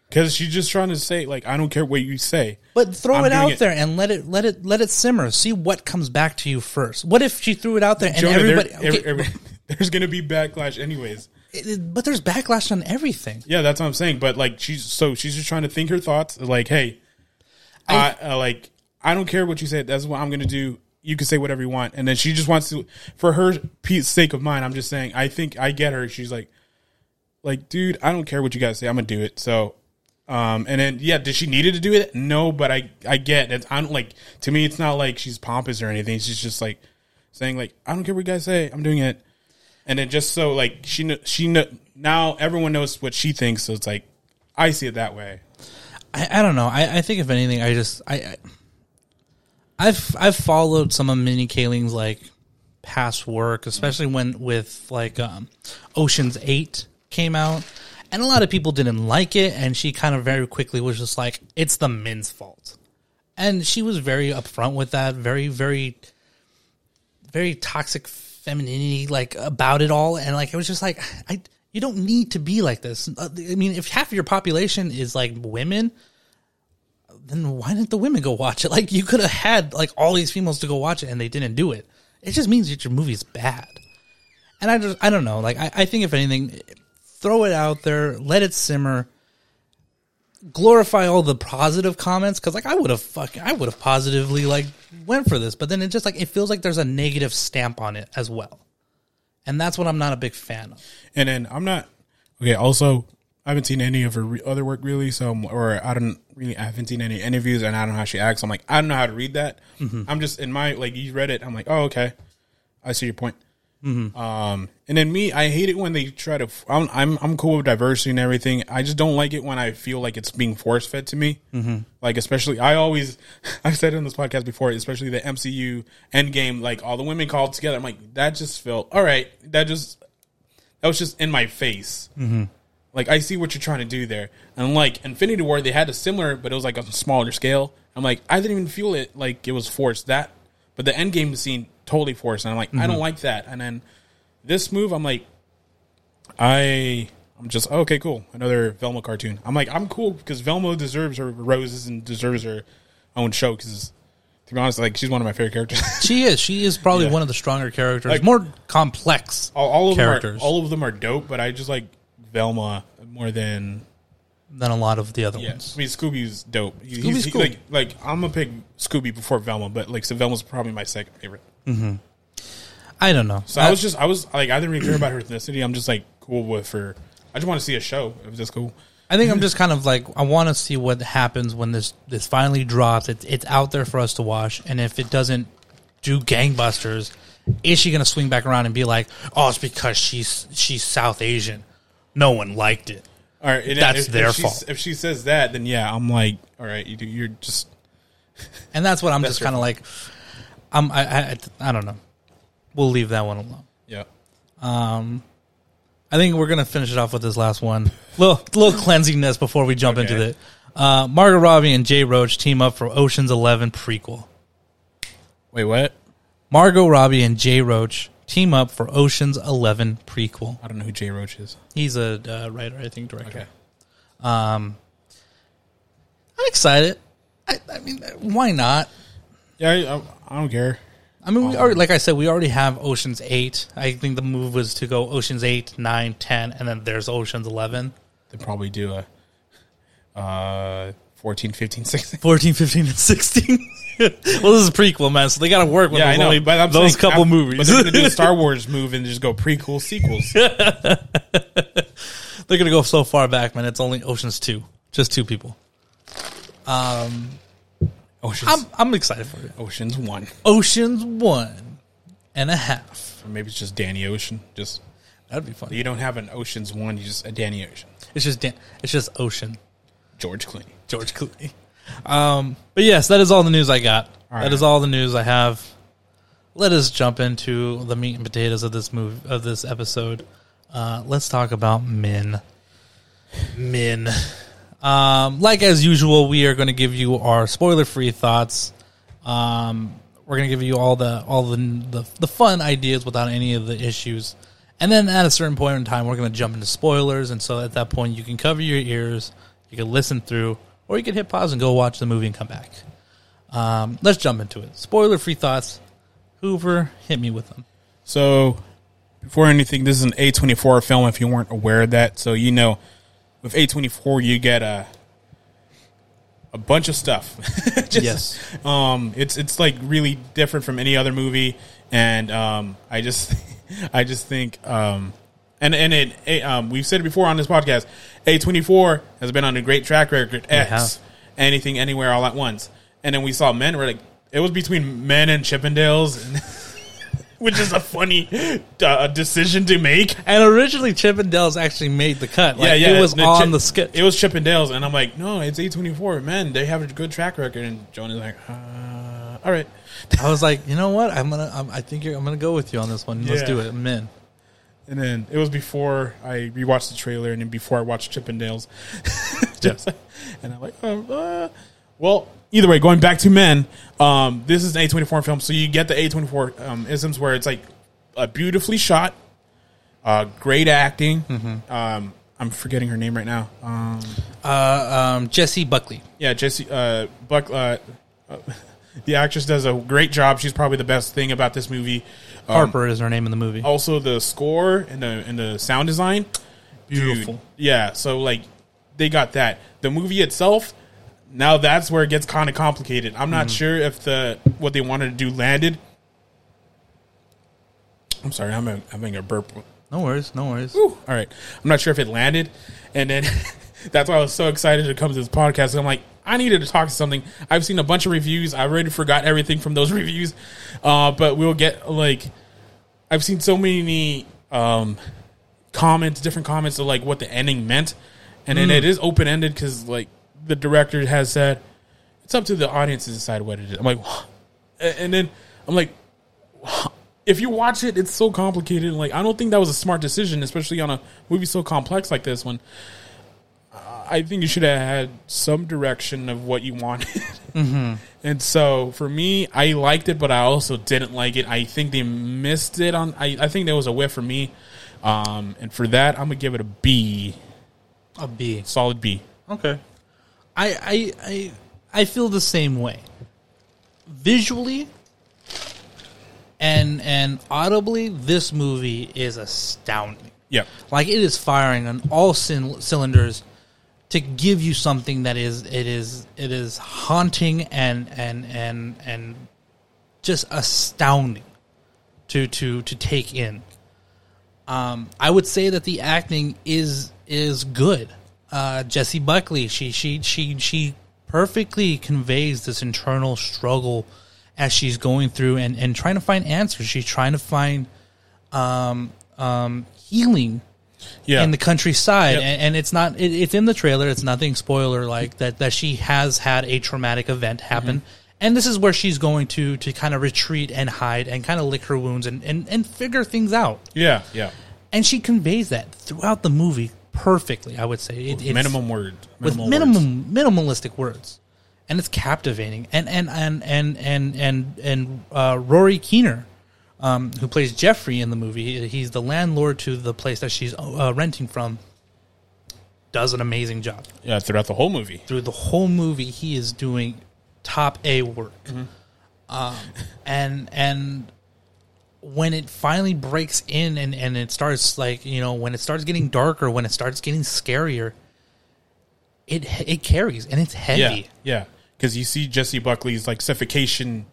because she's just trying to say like I don't care what you say. But throw I'm it out it. there and let it let it let it simmer. See what comes back to you first. What if she threw it out there and Jonah, there- everybody? every- every- there's gonna be backlash anyways. It- but there's backlash on everything. Yeah, that's what I'm saying. But like she's so she's just trying to think her thoughts. Like, hey, I, uh, like I don't care what you say. That's what I'm gonna do. You can say whatever you want. And then she just wants to, for her peace sake of mine. I'm just saying. I think I get her. She's like, like, dude, I don't care what you guys say. I'm gonna do it. So. Um, and then yeah, did she needed to do it? No, but I I get it. I don't like to me. It's not like she's pompous or anything. She's just like saying like I don't care what you guys say. I'm doing it. And then just so like she kn- she kn- now everyone knows what she thinks. So it's like I see it that way. I, I don't know. I, I think if anything, I just I, I I've I've followed some of Mindy Kaling's like past work, especially when with like um, Ocean's Eight came out, and a lot of people didn't like it, and she kind of very quickly was just like, "It's the men's fault," and she was very upfront with that, very very very toxic femininity like about it all, and like it was just like I. You don't need to be like this. Uh, I mean, if half of your population is like women, then why didn't the women go watch it? Like you could have had like all these females to go watch it and they didn't do it. It just means that your movie's bad. And I just I don't know. Like I, I think if anything, throw it out there, let it simmer. Glorify all the positive comments because like I would have fucking I would have positively like went for this, but then it just like it feels like there's a negative stamp on it as well, and that's what I'm not a big fan of. And then I'm not okay. Also, I haven't seen any of her re- other work really. So I'm- or I don't really I haven't seen any interviews, and I don't know how she acts. I'm like I don't know how to read that. Mm-hmm. I'm just in my like you read it. I'm like oh okay, I see your point. Um, and then me, I hate it when they try to. I'm I'm I'm cool with diversity and everything. I just don't like it when I feel like it's being force fed to me. Mm-hmm. Like especially, I always I've said it on this podcast before. Especially the MCU Endgame, like all the women called together. I'm like that just felt all right. That just that was just in my face. Mm-hmm. Like I see what you're trying to do there, and like Infinity War, they had a similar, but it was like a smaller scale. I'm like, I didn't even feel it like it was forced. That, but the Endgame scene totally forced, and I'm like, I don't mm-hmm. like that. And then this move, I'm like, I. I'm just okay, cool. Another Velma cartoon. I'm like, I'm cool because Velma deserves her roses and deserves her own show. Because to be honest, like she's one of my favorite characters. She is. She is probably Yeah. one of the stronger characters, Like- more complex all, all of characters them are all of them are dope, but I just like Velma more than than a lot of the other Yeah, ones. I mean Scooby's dope. He- Scooby's he's, he- cool. Like, like I'm gonna pick Scooby before Velma, but like so Velma's probably my second favorite. Mm-hmm. I don't know. So I was just I was like I didn't really care about her ethnicity. I'm just like cool with her. I just want to see a show. It was just cool. I think I'm just kind of like I want to see what happens when this this finally drops. It's it's out there for us to watch, and if it doesn't do gangbusters, is she going to swing back around and be like, "Oh, it's because she's she's South Asian. No one liked it." All right, and That's if, their if she- fault. If she says that, then yeah, I'm like, all right, you do. You're just And that's what I'm That's just kind of like. I'm I, I I don't know. We'll leave that one alone. yeah. Um, I think we're gonna finish it off with this last one. Little little cleansingness before we jump into it. Uh, Margot Robbie and Jay Roach team up for Ocean's Eleven prequel. Wait, what? Margot Robbie and Jay Roach team up for Ocean's Eleven prequel. I don't know who Jay Roach is. He's a uh, writer, I think, director. Okay. I'm excited. I, I mean, why not? Yeah, I, I, I don't care. I mean, we already, like I said, we already have Ocean's Eight. I think the move was to go Ocean's Eight, Nine, Ten, and then there's Ocean's Eleven. They probably do a uh 14, 15, 16. 14, 15, and 16. well, this is a prequel, man, so they got to work with Yeah, I those, know, only- but I'm those saying couple af- movies. But they're gonna do a Star Wars move and just go prequel sequels. they're going to go so far back, man. It's only Ocean's 2. Just two people. Um, Oceans, I'm, I'm excited for it. Oceans one, Ocean's one and a half. or maybe it's just Danny Ocean. Just That'd be fun. you don't have an Oceans one, you just a Danny Ocean. It's just Dan- it's just Ocean. George Clooney. George Clooney. Um, but yes, that is all the news I got. All That right. is all the news I have. Let us jump into the meat and potatoes of this move of this episode. Uh, let's talk about men. Men. Um, like as usual, we are going to give you our spoiler-free thoughts. Um, we're going to give you all the all the, the the fun ideas without any of the issues. And then at a certain point in time, we're going to jump into spoilers. And so at that point, you can cover your ears, You can listen through, or you can hit pause and go watch the movie and come back. Um, let's jump into it. Spoiler free thoughts. Hoover, hit me with them. So, before anything, this is an A24 film. If you weren't aware of that, so you know, with A24, you get a a bunch of stuff. Just, Yes. Um, it's it's like really different from any other movie, and um, I just I just think um, and and it, it um, we've said it before on this podcast. A24 has been on a great track record. X anything, anywhere, all at once, and then we saw Men. We're like, it was between Men and Chippendales. And which is a funny uh, decision to make. And originally, Chippendales actually made the cut. Like, yeah, yeah, It was the on Chip- the skit. It was Chippendales, and I'm like, no, it's A24. Man, they have a good track record. And Joan is like, uh, all right. I was like, you know what? I'm gonna. I'm, I think you're, I'm gonna go with you on this one. Let's Yeah. do it. I'm in. And then it was before I rewatched the trailer, and then before I watched Chippendales. Just, and I'm like, um, uh, well, either way, going back to Men, um, this is an A24 film, so you get the A24 um, isms where it's like a beautifully shot, uh, great acting. Um, I'm forgetting her name right now. Um, Uh, um, Jessie Buckley. yeah, Jesse uh, Buck. Uh, the actress does a great job. She's probably the best thing about this movie. Um, Harper is her name in the movie. also the score and the and the sound design Beautiful. Dude, yeah so like they got that the movie itself now that's where it gets kind of complicated i'm not sure if the what they wanted to do landed i'm sorry i'm having a burp No worries. No worries. Whew. all right i'm not sure if it landed and then that's why i was so excited to come to this podcast i'm like i needed to talk to something i've seen a bunch of reviews i already forgot everything from those reviews uh, but we'll get like I've seen so many um, comments, different comments of like what the ending meant, and then it is open ended because like the director has said it's up to the audience to decide what it is. I'm like, and and then I'm like, if you watch it, it's so complicated. Like I don't think that was a smart decision, especially on a movie so complex like this one. I think you should have had some direction of what you wanted. And so for me, I liked it, but I also didn't like it. I think they missed it on. I, I think there was a whiff for me, um, and for that, I'm gonna give it a B, A B. solid B. Okay. I I I I feel the same way. Visually and and audibly, this movie is astounding. Yeah, Like it is firing on all cyn- cylinders to give you something that is it is it is haunting and and and and just astounding to to to take in. Um, I would say that the acting is is good. Uh, Jessie Buckley, she she she she perfectly conveys this internal struggle as she's going through and and trying to find answers. She's trying to find um, um, healing yeah, in the countryside, Yep. and, and it's not. It, it's in the trailer. It's nothing spoiler like that. That she has had a traumatic event happen, and this is where she's going to to kind of retreat and hide and kind of lick her wounds and and and figure things out. yeah, yeah. And she conveys that throughout the movie perfectly. I would say it, it's- minimum word, with minimal words. minimum minimalistic words, and it's captivating. And and and and and and and uh, Rory Kinnear, um, who plays Jeffrey in the movie, he's the landlord to the place that she's uh, renting from. Does an amazing job Yeah, throughout the whole movie. through the whole movie. He is doing top A work, um, and and when it finally breaks in and and it starts like you know when it starts getting darker, when it starts getting scarier, it it carries and it's heavy. Yeah, yeah. Because you see Jessie Buckley's like suffocation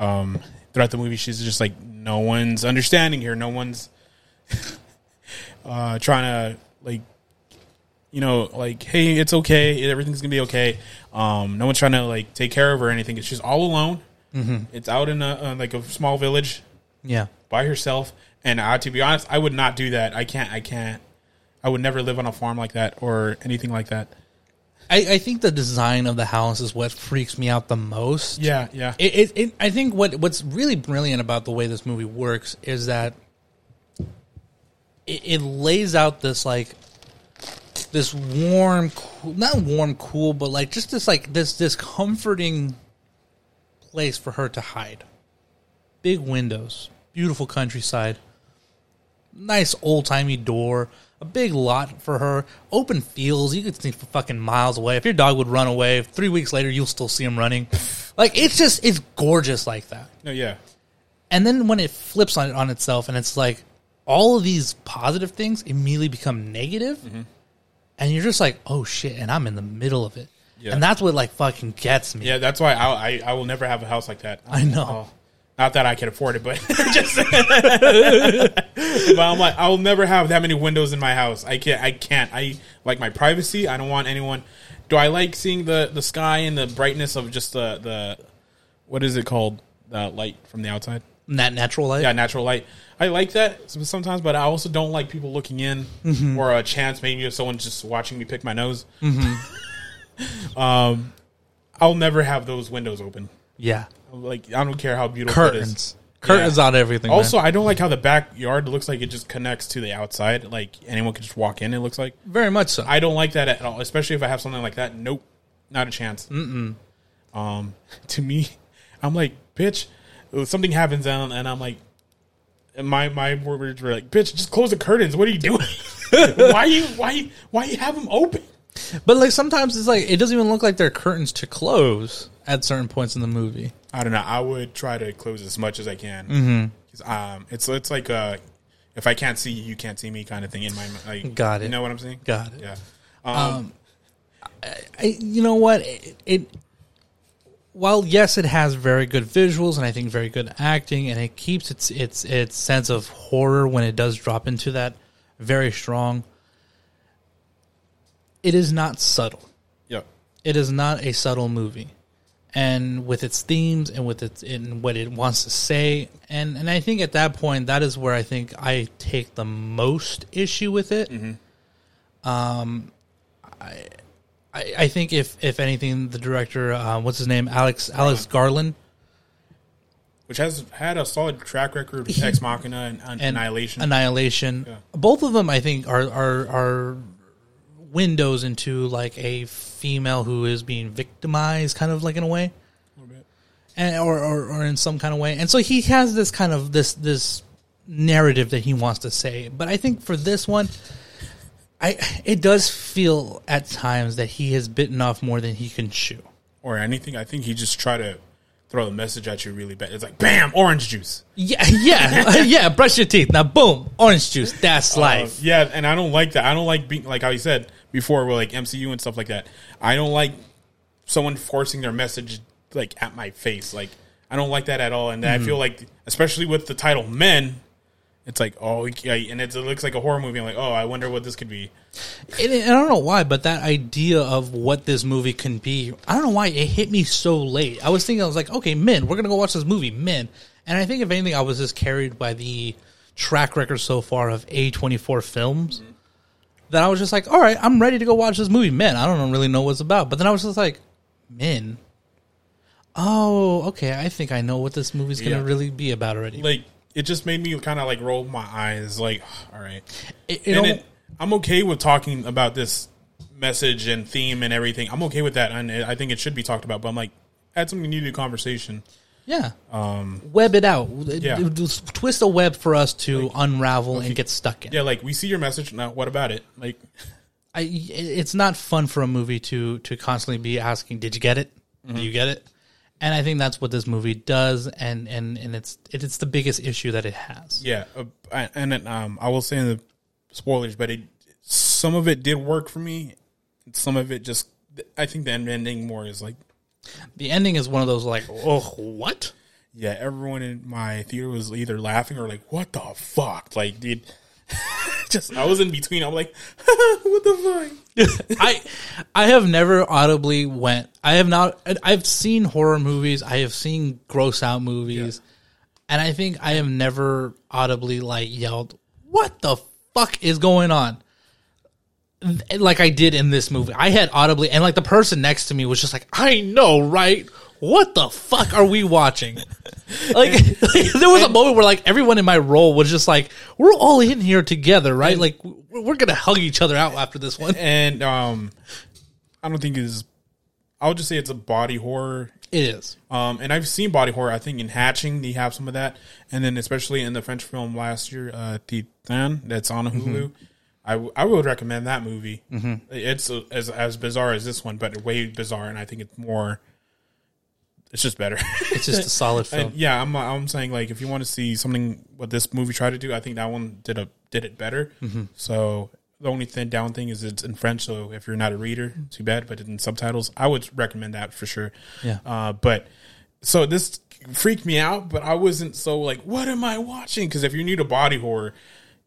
um, throughout the movie. She's just like, no one's understanding here. No one's uh, trying to like, you know, like, hey, it's okay. Everything's gonna be okay. Um, no one's trying to like take care of her or anything. She's all alone. Mm-hmm. It's out in a uh, like a small village Yeah. by herself. And uh, to be honest, I would not do that. I can't. I can't. I would never live on a farm like that or anything like that. I, I think the design of the house is what freaks me out the most. Yeah, yeah. It, it, it I think what what's really brilliant about the way this movie works is that it, it lays out this like this warm, cool, not warm, cool, but like just this like this this comforting place for her to hide. Big windows, beautiful countryside, nice old timey door, a big lot for her, open fields. You could see for fucking miles away. If your dog would run away, three weeks later you'll still see him running. Like it's just it's gorgeous like that. No, yeah. And then when it flips on it on itself, and it's like all of these positive things immediately become negative, mm-hmm. and you're just like, oh shit, and I'm in the middle of it, Yeah. and that's what like fucking gets me. Yeah, that's why I, I I will never have a house like that. I know. Oh, not that I can afford it, but just. but I'm like, I will never have that many windows in my house. I can't. I can't. I like my privacy. I don't want anyone. Do I like seeing the the sky and the brightness of just the the what is it called the light from the outside? That natural light. Yeah, natural light. I like that sometimes, but I also don't like people looking in or a chance maybe of someone just watching me pick my nose. um, I'll never have those windows open. Yeah. Like I don't care how beautiful it is. Curtains. Curtains on everything. Also, man. I don't like how the backyard looks like it just connects to the outside. Like anyone could just walk in. It looks like very much so. I don't like that at all. Especially if I have something like that. Nope, not a chance. Mm-mm. Um, to me, I'm like, bitch. Something happens and, and I'm like, and my my words were like, bitch, just close the curtains. What are you doing? why you why why you have them open? but like sometimes it's like it doesn't even look like they're curtains to close at certain points in the movie. I don't know. I would try to close as much as I can. Mm-hmm. Um, it's it's like uh, if I can't see you, you can't see me kind of thing in my mind. Like, Got it. You know what I'm saying? Got it. Yeah. Um, I, you know what? It, it while yes, it has very good visuals and I think very good acting, and it keeps its its its sense of horror when it does drop into that very strong. It is not subtle. yeah. It is not a subtle movie, and with its themes and with its in what it wants to say, and and I think at that point that is where I think I take the most issue with it. Um, I, I I think if if anything, the director, uh, what's his name, Alex Alex Garland, Which has had a solid track record with Ex Machina and, and and Annihilation. Annihilation. Yeah. Both of them, I think, are are are windows into like a female who is being victimized, kind of like in a way, A little bit. and or, or or in some kind of way. And so he has this kind of this this narrative that he wants to say. But I think for this one. I, it does feel at times that he has bitten off more than he can chew. or anything. I think he just tried to throw the message at you really bad. It's like, bam, orange juice. Yeah, yeah, yeah. Brush your teeth now. Boom, orange juice. That's life. Uh, yeah, and I don't like that. I don't like being like how you said before with like MCU and stuff like that. I don't like someone forcing their message like at my face. Like I don't like that at all. And I mm-hmm. feel like, especially with the title "Men," it's like oh, and it looks like a horror movie. I'm like, oh, I wonder what this could be. And, and I don't know why, but that idea of what this movie can be, I don't know why it hit me so late. I was thinking, I was like, okay, men, we're gonna go watch this movie, men. And I think if anything, I was just carried by the track record so far of A twenty four That I was just like, all right, I'm ready to go watch this movie, men. I don't really know what it's about, but then I was just like, men. Oh, okay. I think I know what this movie's gonna Yeah. really be about already. Like it just made me kind of like roll my eyes. Like, all right. It- it and al- it, I'm okay with talking about this message and theme and everything. I'm okay with that, and I think it should be talked about. But I'm like, add something new to the conversation. Yeah. Um, web it out. yeah. Just Twist a web for us to unravel and get stuck in. Yeah, like we see your message now. What about it? Like, I, it's not fun for a movie to to constantly be asking, "Did you get it? Mm-hmm. Do you get it?" And I think that's what this movie does, and and and it's it, it's the biggest issue that it has. yeah, uh, and um, I will say in the spoilers, but it some of it did work for me. Some of it just, I think the ending more is like, The ending is one of those like, "Oh, what?" yeah, everyone in my theater was either laughing or like, what the fuck, like, dude. just I was in between. I'm like, what the fuck? I I have never audibly went. I have not. I've seen horror movies. I have seen gross out movies, and I think I have never audibly like yelled, "What the fuck is going on?" Like I did in this movie. I had audibly, and like the person next to me was just like, "I know, right? What the fuck are we watching?" like, like, there was a moment where like everyone in my role was just like, "We're all in here together, right? Like we're gonna hug each other out after this one." And um, I don't think it's. I'll just say it's a body horror. It is. Um, and I've seen body horror. I think in Hatching they have some of that, and then especially in the French film last year, uh, Titane, that's on Hulu. I, w- I would recommend that movie. Mm-hmm. It's uh, as as bizarre as this one, but way bizarre, and I think it's more. It's just better. It's just a solid film. And yeah, I'm I'm saying like if you want to see something what this movie tried to do, I think that one did a did it better. Mm-hmm. So the only thing down thing is it's in French. So if you're not a reader, too bad. But in subtitles, I would recommend that for sure. Yeah. Uh, but so this freaked me out, but I wasn't so like, what am I watching? Because if you're new to body horror,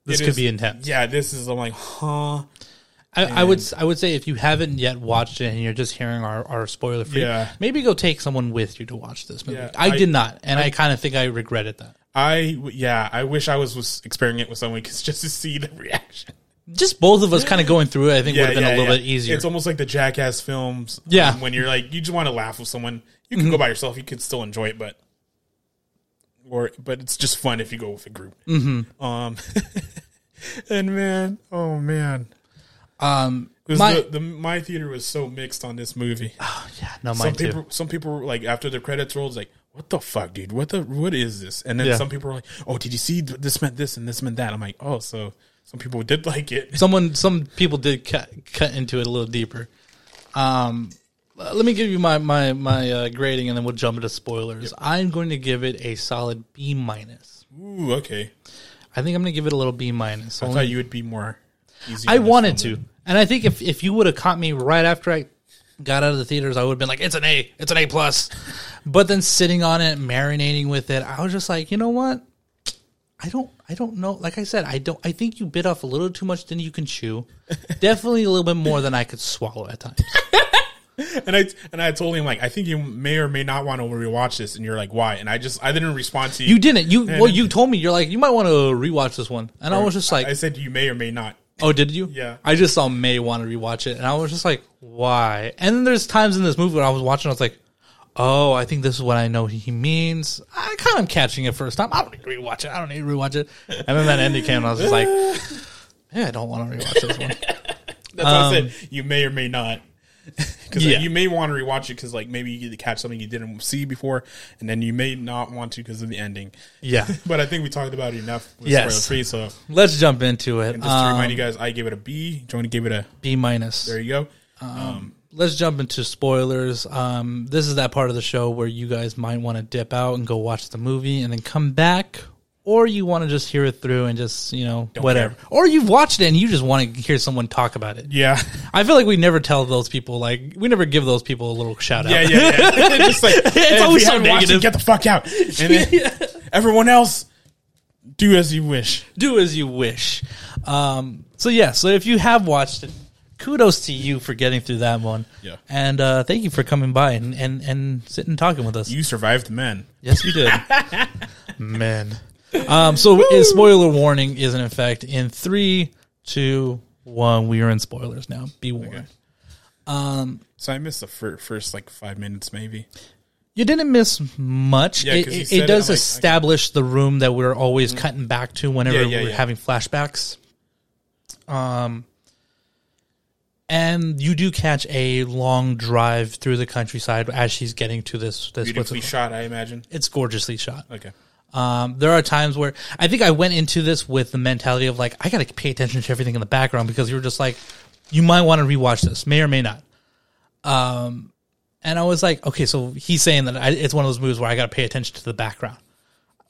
This it could is- be intense. Yeah, this is. I'm like, huh? I, I would I would say if you haven't yet watched it and you're just hearing our, our spoiler free, Yeah. maybe go take someone with you to watch this movie. Yeah, I, I- did not, and I, kind of think I regretted that. I yeah, I wish I was was experimenting it with someone because just to see the reaction. Just both of us kind of going through it, I think would have been a little bit easier. It's almost like the Jackass films. Yeah. Mm-hmm. um, when you're like, you just want to laugh with someone. You can go by yourself. You could still enjoy it, but or but it's just fun if you go with a group. Mm-hmm. Um, and man, oh man, um, my the, the my theater was so mixed on this movie. Oh yeah, no, some too. people, some people were like after the credits rolled, like, "What the fuck, dude? What the what is this?" And then Yeah. some people were like, "Oh, did you see this meant this and this meant that?" I'm like, "Oh, so some people did like it." Someone, some people did cut cut into it a little deeper. Um, let me give you my my my uh, grading, and then we'll jump into spoilers. I'm going to give it a solid B minus. Ooh, okay. I think I'm going to give it a little B minus. I Only- thought you would be more. Easy I wanted to, and I think if if you would have caught me right after I got out of the theaters, I would have been like, "It's an A, it's an A plus." But then sitting on it, marinating with it, I was just like, you know what? I don't, I don't know. Like I said, I don't. I think you bit off a little too much than you can chew. Definitely a little bit more than I could swallow at times. And I and I told him like I think you may or may not want to rewatch this, and you're like, why? And I just I didn't respond to you. You didn't. You well, you told me you're like you might want to rewatch this one, and I was just like, I said you may or may not. Oh, did you? Yeah. I just saw May want to rewatch it, and I was just like, why? And then there's times in this movie when I was watching, I was like, oh, I think this is what I know he means. I kind of am catching it first time. I don't need to rewatch it. I don't need to rewatch it. And then that ending came, and I was just like, yeah, I don't want to rewatch this one. That's why I said um, you may or may not. Because Um, Yeah. you may want to rewatch it because like maybe you catch something you didn't see before, and then you may not want to because of the ending. Yeah. But I think we talked about it enough. With Yes. free. So Let's jump into it. just to Um, remind you guys, I gave it a B. Joni gave it a. B minus. There you go. Um, let's jump into spoilers. Um, this is that part of the show where you guys might want to dip out and go watch the movie and then come back, or you want to just hear it through and just you know whatever, care. or you've watched it and you just want to hear someone talk about it. yeah. I feel like we never tell those people like we never give those people a little shout out. Yeah, yeah, yeah. just like it's always so negative. get the fuck out, and then everyone else do as you wish. Do as you wish. Um, so yeah, so if you have watched it, kudos to you for getting through that one. Yeah. and uh, thank you for coming by and and and sitting and talking with us. You survived the men. Yes, you did. Man. Um, so spoiler warning is in effect in three, two, one. We are in spoilers now. Be warned. Um. So I missed the fir- first like five minutes, maybe. You didn't miss much. Yeah, it, it, it it, does I'm like, establish the room that we're always cutting back to whenever Yeah, yeah, we're having flashbacks. Um, and you do catch a long drive through the countryside as she's getting to this. This Beautifully it- shot, I imagine. it's gorgeously shot. Okay. Um, there are times where I think I went into this with the mentality of like I got to pay attention to everything in the background because you were just like, you might want to rewatch this, may or may not. Um, and I was like, okay, so he's saying that I, it's one of those movies where I got to pay attention to the background.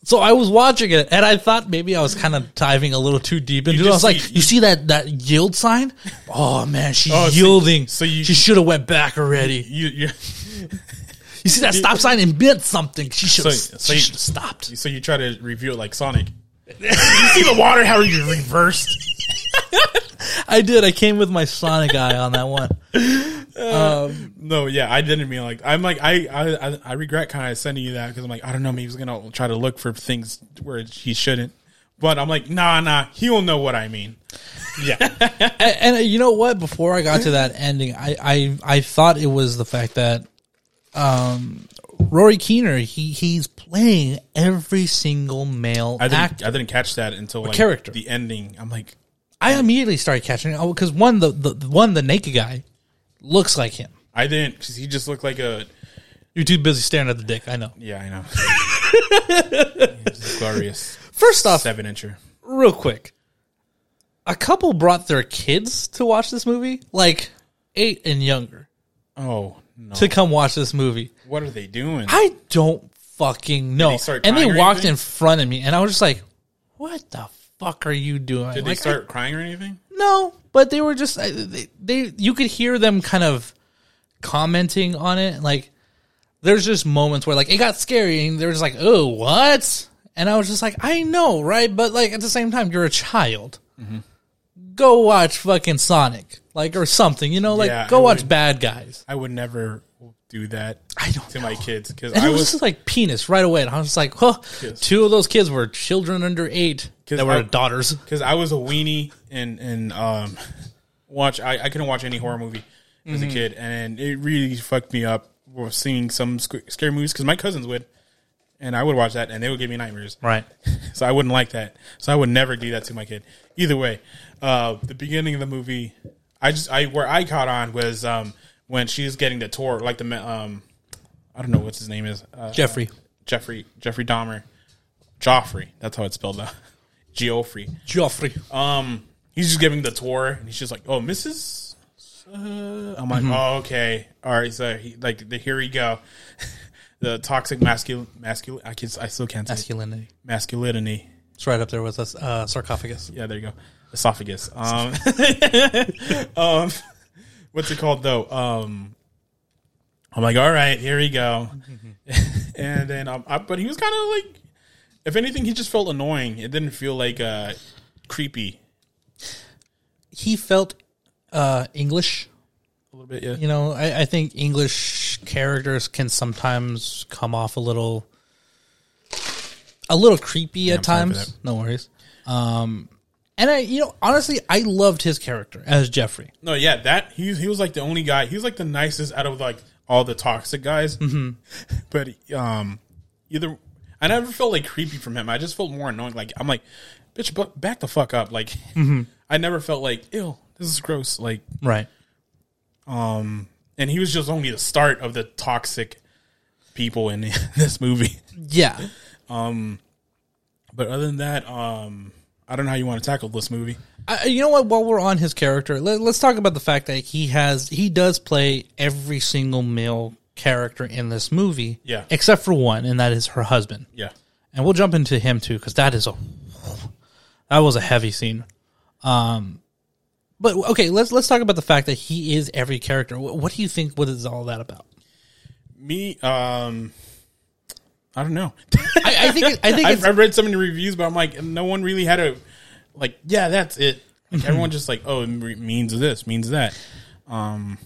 So I was watching it, and I thought maybe I was kind of diving a little too deep into it. I was just like, see- "You see that that yield sign? Oh man, she's Oh, so- yielding. so you- she should have went back already. You, you You see that stop sign and meant something. She should have So- so she you- stopped. so you try to review it like Sonic. you see the water how you reversed. I did. I came with my Sonic eye on that one. Uh, um, no, yeah, I didn't mean like I'm like I I I- I regret kind of sending you that because I'm like I don't know maybe he's gonna try to look for things where he shouldn't, but I'm like nah nah he'll know what I mean. Yeah, And, and you know what? Before I got to that ending, I, I I thought it was the fact that um, Rory Kinnear he he's playing every single male I didn't actor. I didn't catch that until like character? the ending. I'm like I immediately started catching it because one the, the the one the naked guy looks like him. I didn't because he just looked like a You're too busy staring at the dick. I know. yeah I know He's glorious First off, seven incher. real quick, a couple brought their kids to watch this movie, like eight and younger, Oh no! to come watch this movie. what are they doing? I don't fucking know. they start and they crying or walked anything? in front of me, and I was just like, "What the fuck are you doing?" Did Like, they start crying or anything? No, but they were just I- they, they. You could hear them kind of commenting on it. Like, there's just moments where like it got scary, and they're just like, "Oh, what?" And I was just like, "I know, right?" But like at the same time, you're a child. Mm-hmm. Go watch fucking Sonic, like or something. You know, like Yeah, go I watch would- Bad Guys. I would never do that I don't to my kids because And I it was, was just like penis right away. And I was just like, Yes. two of those kids were children under eight that were I- daughters. because I was a weenie and and um watch I, I couldn't watch any horror movie as Mm-hmm. a kid and it really fucked me up with seeing some sc- scary movies because my cousins would and I would watch that and they would give me nightmares Right. so I wouldn't like that so I would never do that to my kid either way uh the beginning of the movie I just I where I caught on was um when she's getting the tour like the um I don't know what his name is uh, Jeffrey. Jeffrey Jeffrey Dahmer Joffrey that's how it's spelled out Geoffrey Joffrey. um, he's just giving the tour, and he's just like, "Oh, Mrs." Uh, I'm like, "Oh, okay, all right." So he like, the, here we go. the toxic masculine, masculine. I can, I still can't say Masculinity. masculinity. It's right up there with us. Uh, sarcophagus. Yeah, there you go. Esophagus. Um, um, what's it called though? Um, I'm like, all right, here we go. and then, um, I, but he was kind of like, if anything, he just felt annoying. It didn't feel like uh creepy. He felt uh, English. A little bit, yeah. You know, I, I think English characters can sometimes come off a little, a little creepy at I'm times. No worries. Um, and I, you know, honestly, I loved his character as Jeffrey. No, yeah, that he he was like the only guy. He was like the nicest out of like all the toxic guys. Mm-hmm. But um, either I never felt like creepy from him. I just felt more annoying. Like I'm like, bitch, but back the fuck up. Like I never felt like, ew, this is gross. Like Right. um, and he was just only the start of the toxic people in this movie. Yeah. Um, but other than that, um, I don't know how you want to tackle this movie. I, you know what? While we're on his character, let, let's talk about the fact that he has he does play every single male character in this movie, Yeah. except for one, and that is her husband. Yeah. And we'll jump into him too, because that is a that was a heavy scene. Um, but okay, let's let's talk about the fact that he is every character. What, what do you think? What is all that about? Me, um, I don't know. I, I think it, I think I've, I've read so many reviews, but I'm like, no one really had a like. Yeah, that's it. Like, everyone just like, oh, it means this, means that. Um,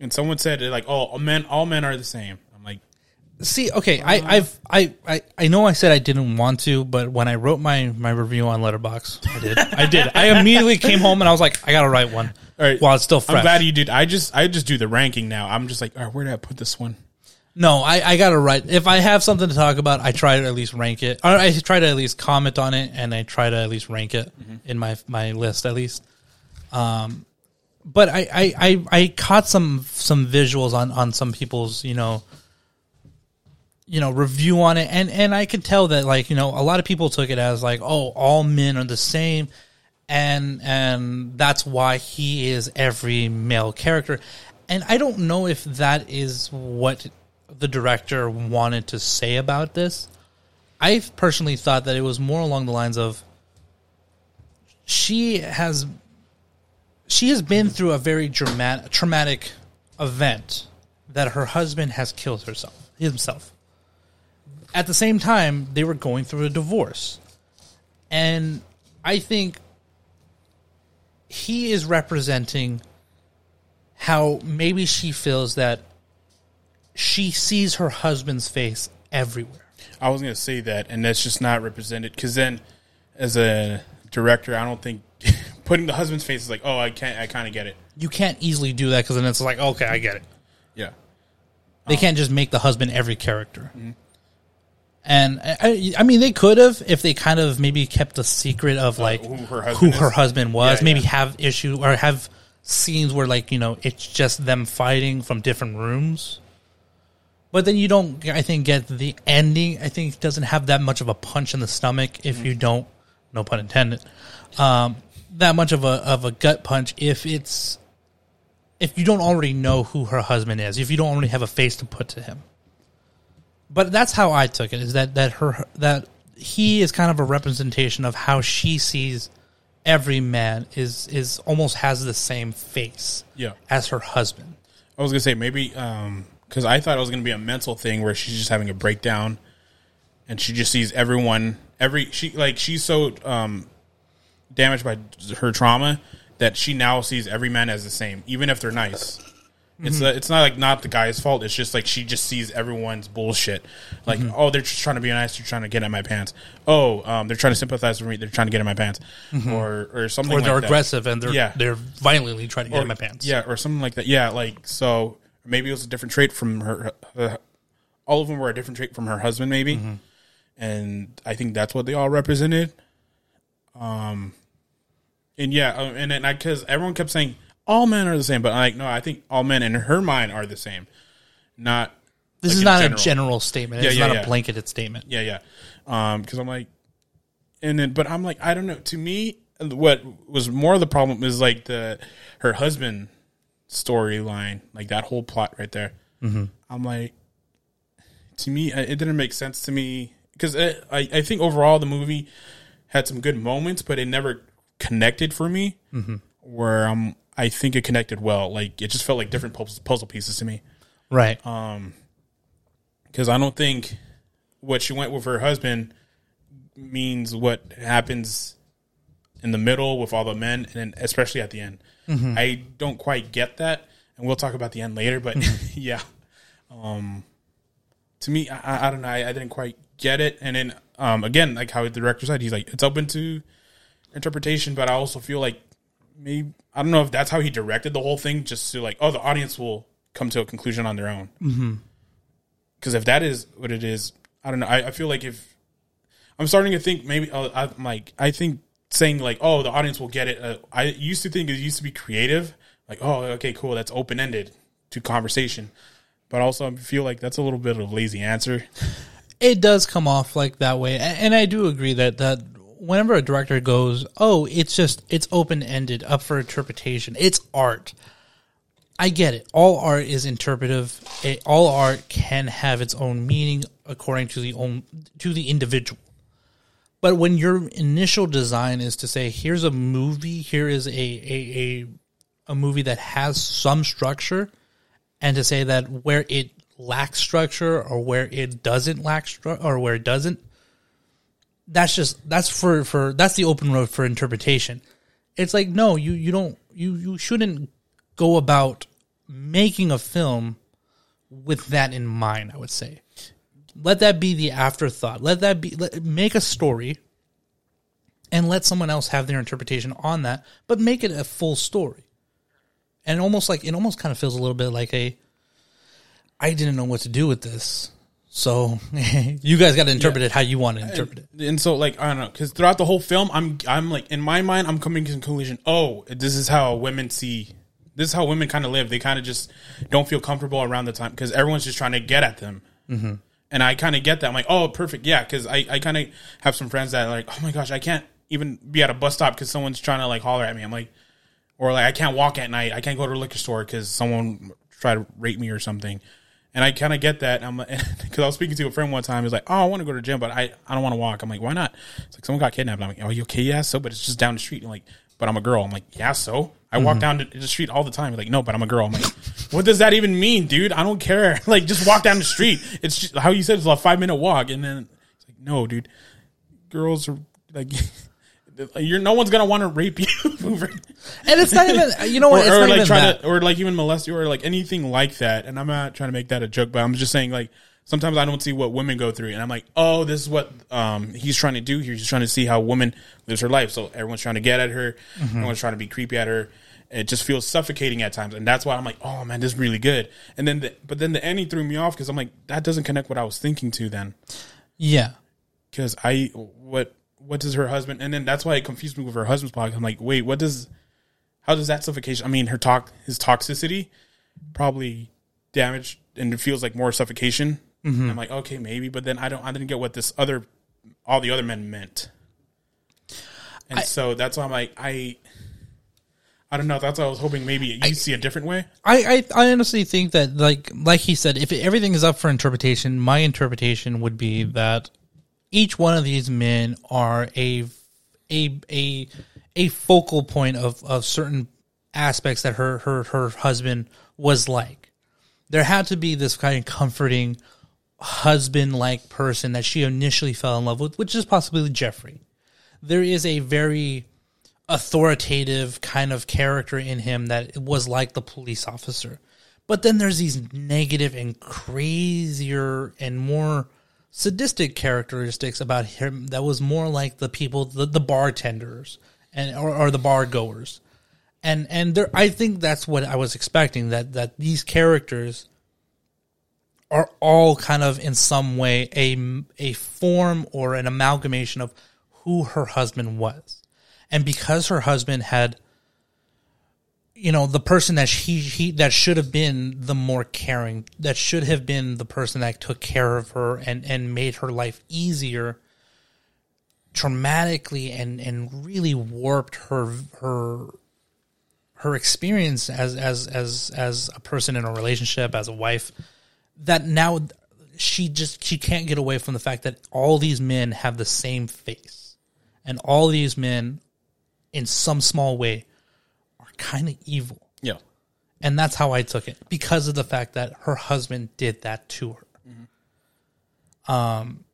and someone said it like, oh, men, all men are the same. I'm like, See, okay, I, I've, I, I, I know I said I didn't want to, but when I wrote my my review on Letterboxd, I did, I did. I immediately came home and I was like, I gotta write one all right, while it's still fresh. I'm glad you did. I just, I just do the ranking now. I'm just like, all right, where did I put this one? No, I, I gotta write. If I have something to talk about, I try to at least rank it, or I try to at least comment on it, and I try to at least rank it in my my list at least. Um, but I, I, I, I caught some some visuals on on some people's you know you know review on it and and I could tell that like you know a lot of people took it as like oh all men are the same and and that's why he is every male character and I don't know if that is what the director wanted to say about this I personally thought that it was more along the lines of she has she has been through a very dramatic traumatic event that her husband has killed herself himself. At the same time they were going through a divorce. And i think he is representing how maybe she feels that she sees her husband's face everywhere I was gonna say that, and that's just not represented. Because then, as a director, I don't think putting the husband's face is like, oh, I can't, I kind of get it. you can't easily do that because then it's like okay i get it Yeah, They can't just make the husband every character. Mm-hmm. And I, I- mean, they could have if they kind of maybe kept a secret of uh, like who her who husband her husband was. Yeah, maybe yeah. have issue or have scenes where like you know it's just them fighting from different rooms. But then you don't, I think, get the ending. I think doesn't have that much of a punch in the stomach if you don't, no pun intended, um, that much of a of a gut punch if it's if you don't already know who her husband is, if you don't already have a face to put to him. But that's how I took it is that that her that he is kind of a representation of how she sees every man is is almost has the same face Yeah. as her husband. I was gonna say maybe um because I thought it was gonna be a mental thing where she's just having a breakdown, and she just sees everyone every she like she's so um damaged by her trauma that she now sees every man as the same, even if they're nice. It's uh, it's not like not the guy's fault. It's just like she just sees everyone's bullshit. Like oh, they're just trying to be nice. They're trying to get at my pants. Oh, um, they're trying to sympathize with me. They're trying to get in my pants, or or something. Or they're like aggressive and they're Yeah. they're violently trying to get Or- in my pants. Yeah, or something like that. Yeah, like so maybe it was a different trait from her. Uh, all of them were a different trait from her husband, maybe, Mm-hmm. and I think that's what they all represented. Um, and yeah, uh, and then I because everyone kept saying all men are the same, but I'm like no, I think all men in her mind are the same, not. This like, is not general. a general statement. Yeah, It's yeah, not yeah. a blanketed statement. Yeah, yeah. Um, because I'm like, and then, but I'm like, I don't know. To me, what was more of the problem is like the her husband storyline, like that whole plot right there. Mm-hmm. I'm like, to me, it didn't make sense to me because I I think overall the movie had some good moments, but it never connected for me. Mm-hmm. Where um, I think it connected well. Like it just felt like different puzzle puzzle pieces to me Right. Um, because I don't think what she went with her husband means what happens in the middle with all the men, and then especially at the end. I don't quite get that, and we'll talk about the end later. But yeah, um, to me, I, I don't know. I, I didn't quite get it, and then um, again, like how the director said, he's like it's open to interpretation, but I also feel like maybe I don't know if that's how he directed the whole thing, just to like, oh, the audience will come to a conclusion on their own because if that is what it is, I don't know. I, I feel like if I'm starting to think maybe uh, I'm like I think saying like oh the audience will get it. Uh, I used to think it used to be creative, like oh okay cool that's open ended to conversation, but also I feel like that's a little bit of a lazy answer. it does come off like that way, and I do agree that that whenever a director goes, "Oh, it's just it's open ended, up for interpretation. It's art." I get it. All art is interpretive. It, all art can have its own meaning according to the own to the individual. But when your initial design is to say, "Here's a movie. Here is a a a, a movie that has some structure," and to say that where it lacks structure or where it doesn't lack stru- or where it doesn't that's just that's for for that's the open road for interpretation it's like no you you don't you you shouldn't go about making a film with that in mind i would say let that be the afterthought let that be let, make a story and let someone else have their interpretation on that but make it a full story and almost like it almost kind of feels a little bit like a I didn't know what to do with this. So you guys got to interpret it how you want to interpret it. And so, like, I don't know, because throughout the whole film, I'm, I'm like, in my mind, I'm coming to the conclusion. Oh, this is how women see. This is how women kind of live. They kind of just don't feel comfortable around the time because everyone's just trying to get at them. Mm-hmm. And I kind of get that. I'm like, oh, perfect, yeah. Because I, I kind of have some friends that are like, oh my gosh, I can't even be at a bus stop because someone's trying to like holler at me. I'm like, or like I can't walk at night. I can't go to a liquor store because someone tried to rape me or something. And I kind of get that. I'm because I was speaking to a friend one time. He's like, "Oh, I want to go to the gym, but I, I don't want to walk." I'm like, "Why not?" It's like someone got kidnapped. I'm like, "Oh, you okay? Yeah, so, but it's just down the street." I'm like, "But I'm a girl." I'm like, "Yeah, so." I walk mm-hmm. down the street all the time. Like, "No, but I'm a girl." I'm like, "What does that even mean, dude? I don't care. Like, just walk down the street. It's just, how you said it's a five minute walk." And then it's like, "No, dude. Girls are like." You're no one's gonna want to rape you, And it's not even, you know or, what? It's or not like even try that. to, or like even molest you, or like anything like that. And I'm not trying to make that a joke, but I'm just saying like sometimes I don't see what women go through, and I'm like, oh, this is what um he's trying to do here. He's trying to see how a woman lives her life. So everyone's trying to get at her, Mm-hmm. everyone's trying to be creepy at her. It just feels suffocating at times, and that's why I'm like, oh man, this is really good. And then, the, but then the ending threw me off because I'm like, that doesn't connect what I was thinking to then yeah. because I what what does her husband and then that's why it confused me with her husband's podcast. I'm like, wait, what does how does that suffocation? I mean, her talk his toxicity probably damaged and it feels like more suffocation. Mm-hmm. I'm like, okay, maybe, but then I don't I didn't get what this other all the other men meant. And so that's why I'm like I I don't know. That's what I was hoping. Maybe you see a different way. I, I I honestly think that like like he said, if everything is up for interpretation, my interpretation would be that each one of these men are a a a a focal point of of certain aspects that her her her husband was like. There had to be this kind of comforting husband like person that she initially fell in love with, which is possibly Jeffrey. There is a very authoritative kind of character in him that was like the police officer. But then there's these negative and crazier and more sadistic characteristics about him that was more like the people the, the bartenders and or, or the bar goers. And and there I think that's what I was expecting that that these characters are all kind of in some way a a form or an amalgamation of who her husband was. And because her husband had you know the person that he, he that should have been the more caring that should have been the person that took care of her and and made her life easier traumatically and and really warped her her her experience as as as as a person in a relationship as a wife that now she just she can't get away from the fact that all these men have the same face and all these men in some small way are kind of evil Yeah. and that's how I took it because of the fact that her husband did that to her. Um,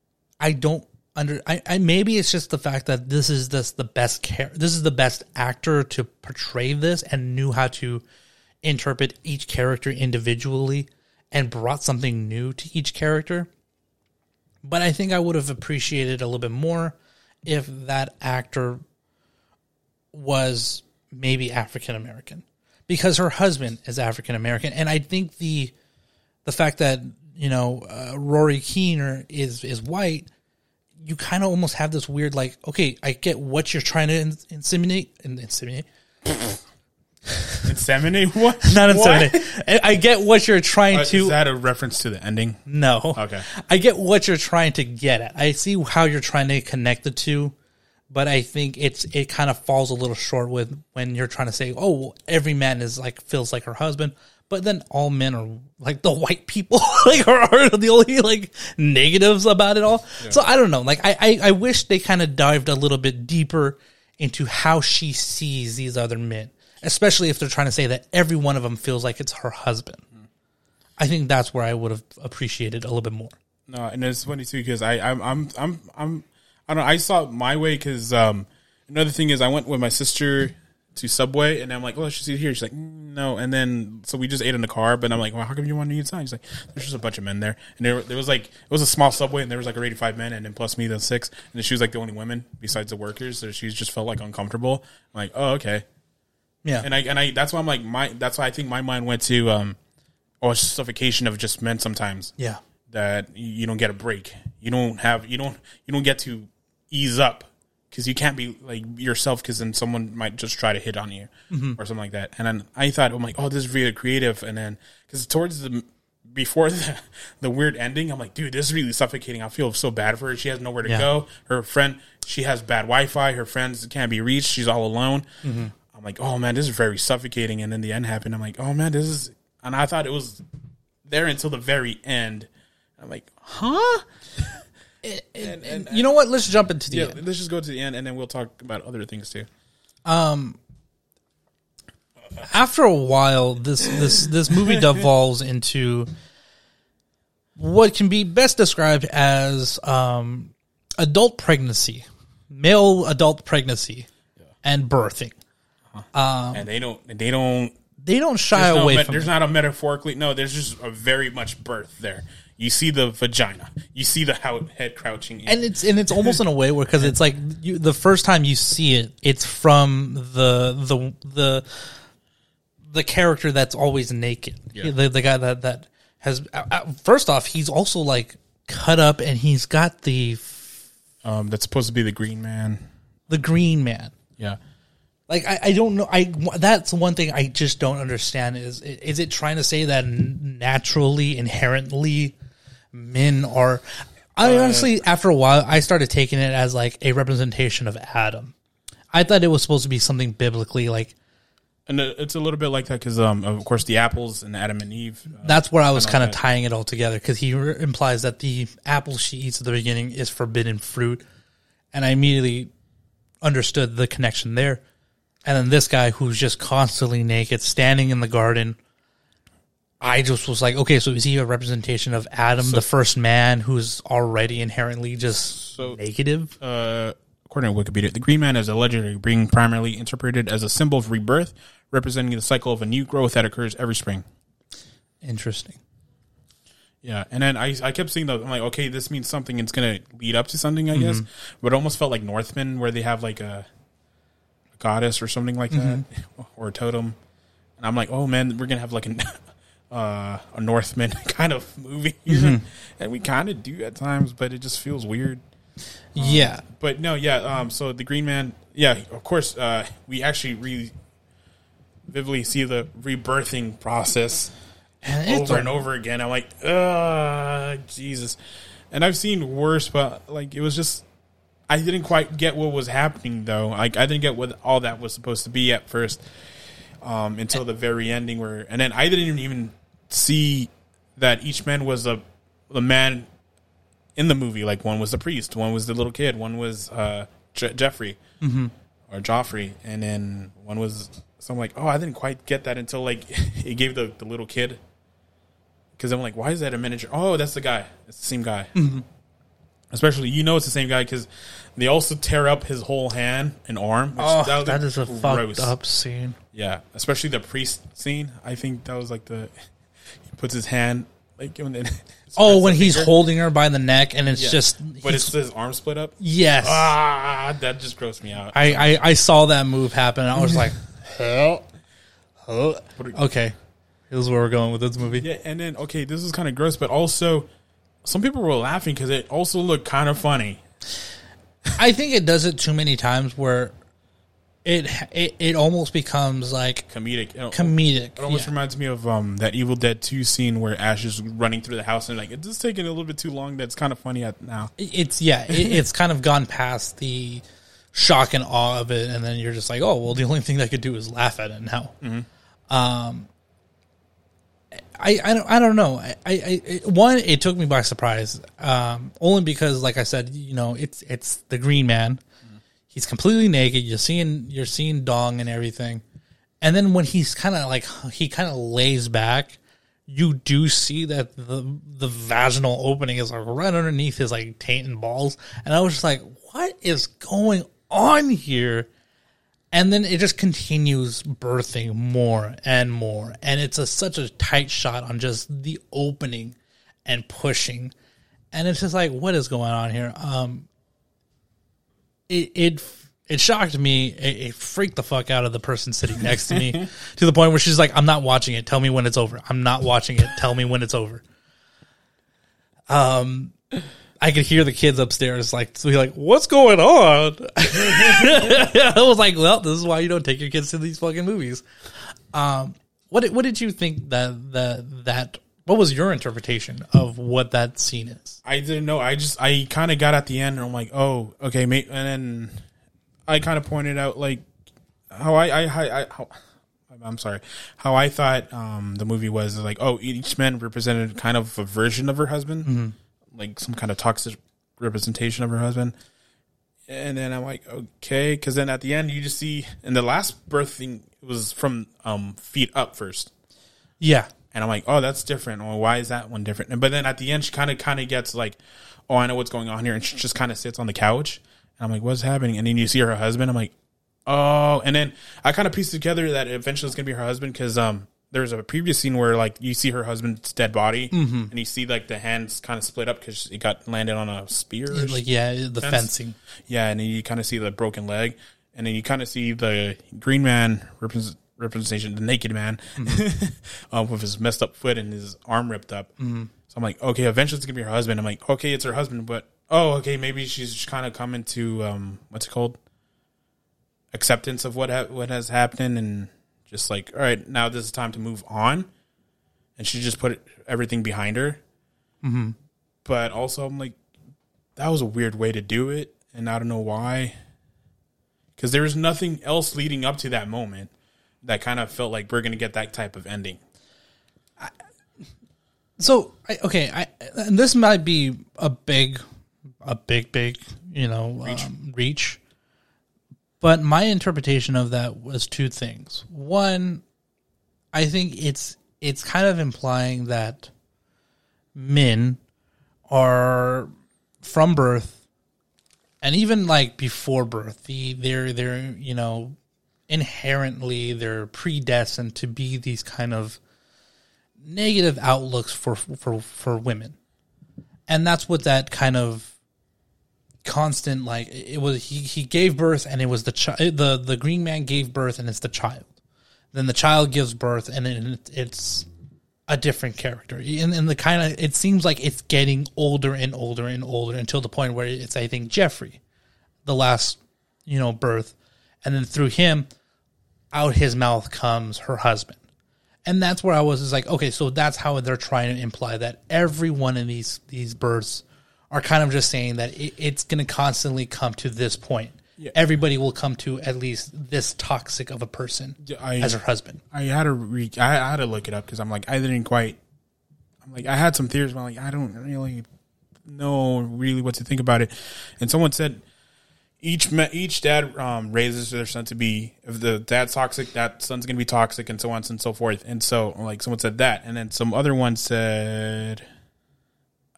I don't under. I, I maybe it's just the fact that this is this the best care. This is the best actor to portray this and knew how to interpret each character individually and brought something new to each character. But I think I would have appreciated a little bit more if that actor was maybe African American because her husband is African American, and I think the the fact that you know uh, Rory Kinnear is is white, you kind of almost have this weird like, okay, I get what you're trying to in- inseminate, in- inseminate, Inseminate? What? not inseminate. I, I get what you're trying Uh, to. Is that a reference to the ending? No. Okay. I get what you're trying to get at. I see how you're trying to connect the two, but I think it's it kind of falls a little short with when you're trying to say, "Oh, well, every man is like feels like her husband," but then all men are like the white people, like are, are the only like negatives about it all. So I don't know. Like I I, I wish they kind of dived a little bit deeper into how she sees these other men, especially if they're trying to say that every one of them feels like it's her husband. I think that's where I would have appreciated a little bit more. No, and it's funny too because I I'm I'm I'm I'm I don't know. I saw it my way because um another thing is I went with my sister to Subway and I'm like, oh, eat here. She's like, "Mm, no, and then so we just ate in the car. But I'm like, well, how come you want to eat? She's like, there's just a bunch of men there, and there there was like it was a small Subway and there was like already five men and then plus me then six, and then she was like the only women besides the workers, so she just felt like uncomfortable. I'm like, oh okay, Yeah. and I and I that's why I'm like my that's why I think my mind went to um or suffocation of just men sometimes yeah. that you don't get a break. You don't have you don't you don't get to ease up because you can't be like yourself because then someone might just try to hit on you or something like that. And then I thought I'm like, oh, this is really creative. And then because towards the before the, the weird ending, I'm like, dude, this is really suffocating. I feel so bad for her. She has nowhere to Yeah. go. Her friend, she has bad Wi-Fi. Her friends can't be reached. She's all alone. I'm like, oh man, this is very suffocating. And then the end happened. I'm like, oh man, this is. And I thought it was there until the very end. I'm like, huh? and, and, You know what? Let's jump into the yeah, end. let's just go to the end, and then we'll talk about other things too. Um, After a while, this this this movie devolves into what can be best described as um, adult pregnancy, male adult pregnancy, and birthing. And they don't, they don't. They don't shy no away met- from there's it. not a metaphorically. No, there's just a very much birth there. You see the vagina. You see the how head crouching. in. and it's and it's almost in a way where because it's like you, the first time you see it, it's from the the the the character that's always naked. Yeah. The the guy that that has uh, uh, first off, he's also like cut up and he's got the um, that's supposed to be the Green Man. the green man. Yeah. Like I, I don't know. I that's one thing I just don't understand. Is is it trying to say that naturally, inherently, men are? I honestly, after a while, I started taking it as like a representation of Adam. I thought it was supposed to be something biblically like And it's a little bit like that because, um, of course, the apples and Adam and Eve. Uh, That's where I was kind of tying it all together because he re- implies that the apple she eats at the beginning is forbidden fruit, and I immediately understood the connection there. And then this guy who's just constantly naked, standing in the garden. I just was like, okay, so is he a representation of Adam, the first man, who's already inherently just So- negative? uh, according to Wikipedia, the Green Man is allegedly being primarily interpreted as a symbol of rebirth, representing the cycle of a new growth that occurs every spring. Interesting. Yeah, and then I I kept seeing the I'm like, okay, this means something. It's gonna lead up to something, I guess. But it almost felt like Northman, where they have like a goddess or something like that, or a totem. And I'm like, oh man, we're gonna have like an, uh, a Northman kind of movie, and we kind of do at times, but it just feels weird. Yeah. But no, yeah. Um, so the Green Man, yeah, of course, uh, we actually re vividly see the rebirthing process And over a- and over again. I'm like, uh, Jesus. And I've seen worse, but like it was just I didn't quite get what was happening though. Like I didn't get what all that was supposed to be at first, um, until the very ending where, and then I didn't even see that each man was a the man in the movie. Like one was the priest, one was the little kid, one was uh, Je- Jeffrey or Joffrey, and then one was. So I'm like, oh, I didn't quite get that until like he gave the, the little kid. Because I'm like, why is that a miniature? Oh, that's the guy. It's the same guy. Especially, you know, it's the same guy because they also tear up his whole hand and arm. Which Oh, was that is a gross. fucked up scene. Yeah, especially the priest scene. I think that was like the he puts his hand like when it, Oh, when he's holding her by the neck and it's Yeah. just but it's his arm split up. yes. Ah, that just grossed me out. I, I I saw that move happen. and I was like, hell, oh. okay. This is where we're going with this movie. Yeah, and then okay, this is kind of gross, but also some people were laughing because it also looked kind of funny. I think it does it too many times where it it, it almost becomes like Comedic. It, comedic. it almost Yeah. reminds me of um, that Evil Dead Two scene where Ash is running through the house and like it's just taking a little bit too long. That's kind of funny at now. It's yeah, it, it's kind of gone past the shock and awe of it, and then you're just like, oh well, the only thing I could do is laugh at it now. Um, I I don't I don't know. I, I, I one it took me by surprise. Um, only because like I said, you know, it's it's the Green Man. He's completely naked. You're seeing you're seeing dong and everything, and then when he's kind of like he kind of lays back, you do see that the the vaginal opening is like right underneath his like taint and balls, and I was just like, what is going on here? And then it just continues birthing more and more, and it's a such a tight shot on just the opening and pushing, and it's just like, what is going on here? Um, it it it shocked me. It, it freaked the fuck out of the person sitting next to me to the point where she's like, "I'm not watching it. Tell me when it's over. I'm not watching it. Tell me when it's over." Um, I could hear the kids upstairs like be like, "What's going on?" I was like, "Well, this is why you don't take your kids to these fucking movies." Um, what did, what did you think that that that what was your interpretation of what that scene is? I didn't know. I just I kind of got at the end and I'm like, oh, okay, mate. And then I kind of pointed out like how I I, I, I how. I'm sorry. How I thought um, the movie was like, oh, each man represented kind of a version of her husband, like some kind of toxic representation of her husband. And then I'm like, okay, because then at the end you just see, and the last birth thing was from um, feet up first. Yeah, And I'm like, oh, that's different. Well, why is that one different? And- But then at the end, she kind of kind of gets like, oh, I know what's going on here, and she just kind of sits on the couch. And I'm like, what's happening? And then you see her husband. I'm like, oh. And then I kind of pieced together that eventually it's gonna be her husband because um, there's a previous scene where like you see her husband's dead body, and you see like the hands kind of split up because it got landed on a spear. or like yeah, the Fence. fencing. yeah, and then you kind of see the broken leg, and then you kind of see the green man repres representation, the naked man, um, with his messed up foot and his arm ripped up. Mm-hmm. So I'm like, okay, eventually it's gonna be her husband. I'm like, okay, it's her husband, but oh, okay, maybe she's just kind of coming to um, what's it called? Acceptance of what ha- what has happened, and just like, all right, now this is time to move on, and she just put everything behind her. Mm-hmm. But also, I'm like, that was a weird way to do it, and I don't know why. Because there was nothing else leading up to that moment. that kind of felt like we're gonna get that type of ending. So I, okay, I and this might be a big, a big, big, you know, reach. Um, reach. But my interpretation of that was two things. One, I think it's it's kind of implying that men are from birth and even like before birth, the they're they're you know inherently they're predestined to be these kind of negative outlooks for for for women, and that's what that kind of constant like it was. He he gave birth, and it was the child. The the green man gave birth, and it's the child. Then the child gives birth, and it, it's a different character. And, and the kind of it seems like it's getting older and older and older until the point where it's I think Jeffrey, the last you know birth, and then through him, out his mouth comes her husband and that's where I was is like, okay, so that's how they're trying to imply that every one of these these births are kind of just saying that it, it's going to constantly come to this point. Yeah. Everybody will come to at least this toxic of a person I, as her husband. I had to re- I had to look it up because I'm like I didn't quite. I'm like I had some theories, but I'm like I don't really know really what to think about it. And someone said each each dad um, raises their son to be if the dad's toxic, that son's gonna be toxic, and so on and so forth. And so, like someone said that, and then some other one said,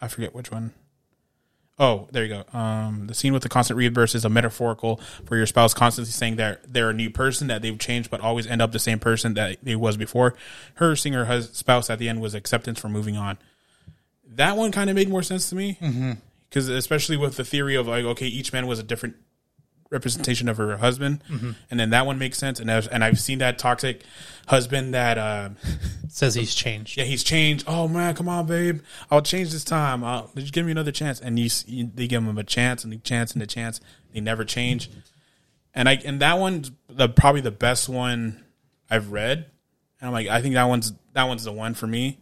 I forget which one. Oh, there you go. Um, the scene with the constant rebirth is a metaphorical for your spouse constantly saying that they're a new person, that they've changed, but always end up the same person that they was before. Her seeing her hus- spouse at the end was acceptance for moving on. That one kind of made more sense to me because, mm-hmm. especially with the theory of like, okay, each man was a different representation of her husband, mm-hmm. and then that one makes sense. And I've, and I've seen that toxic husband that uh, says he's changed. Yeah, he's changed. Oh man, come on, babe, I'll change this time. I'll just give me another chance. And you, you they give him a chance and a chance and a chance. They never change. And I and that one's the probably the best one I've read. And I'm like, I think that one's that one's the one for me.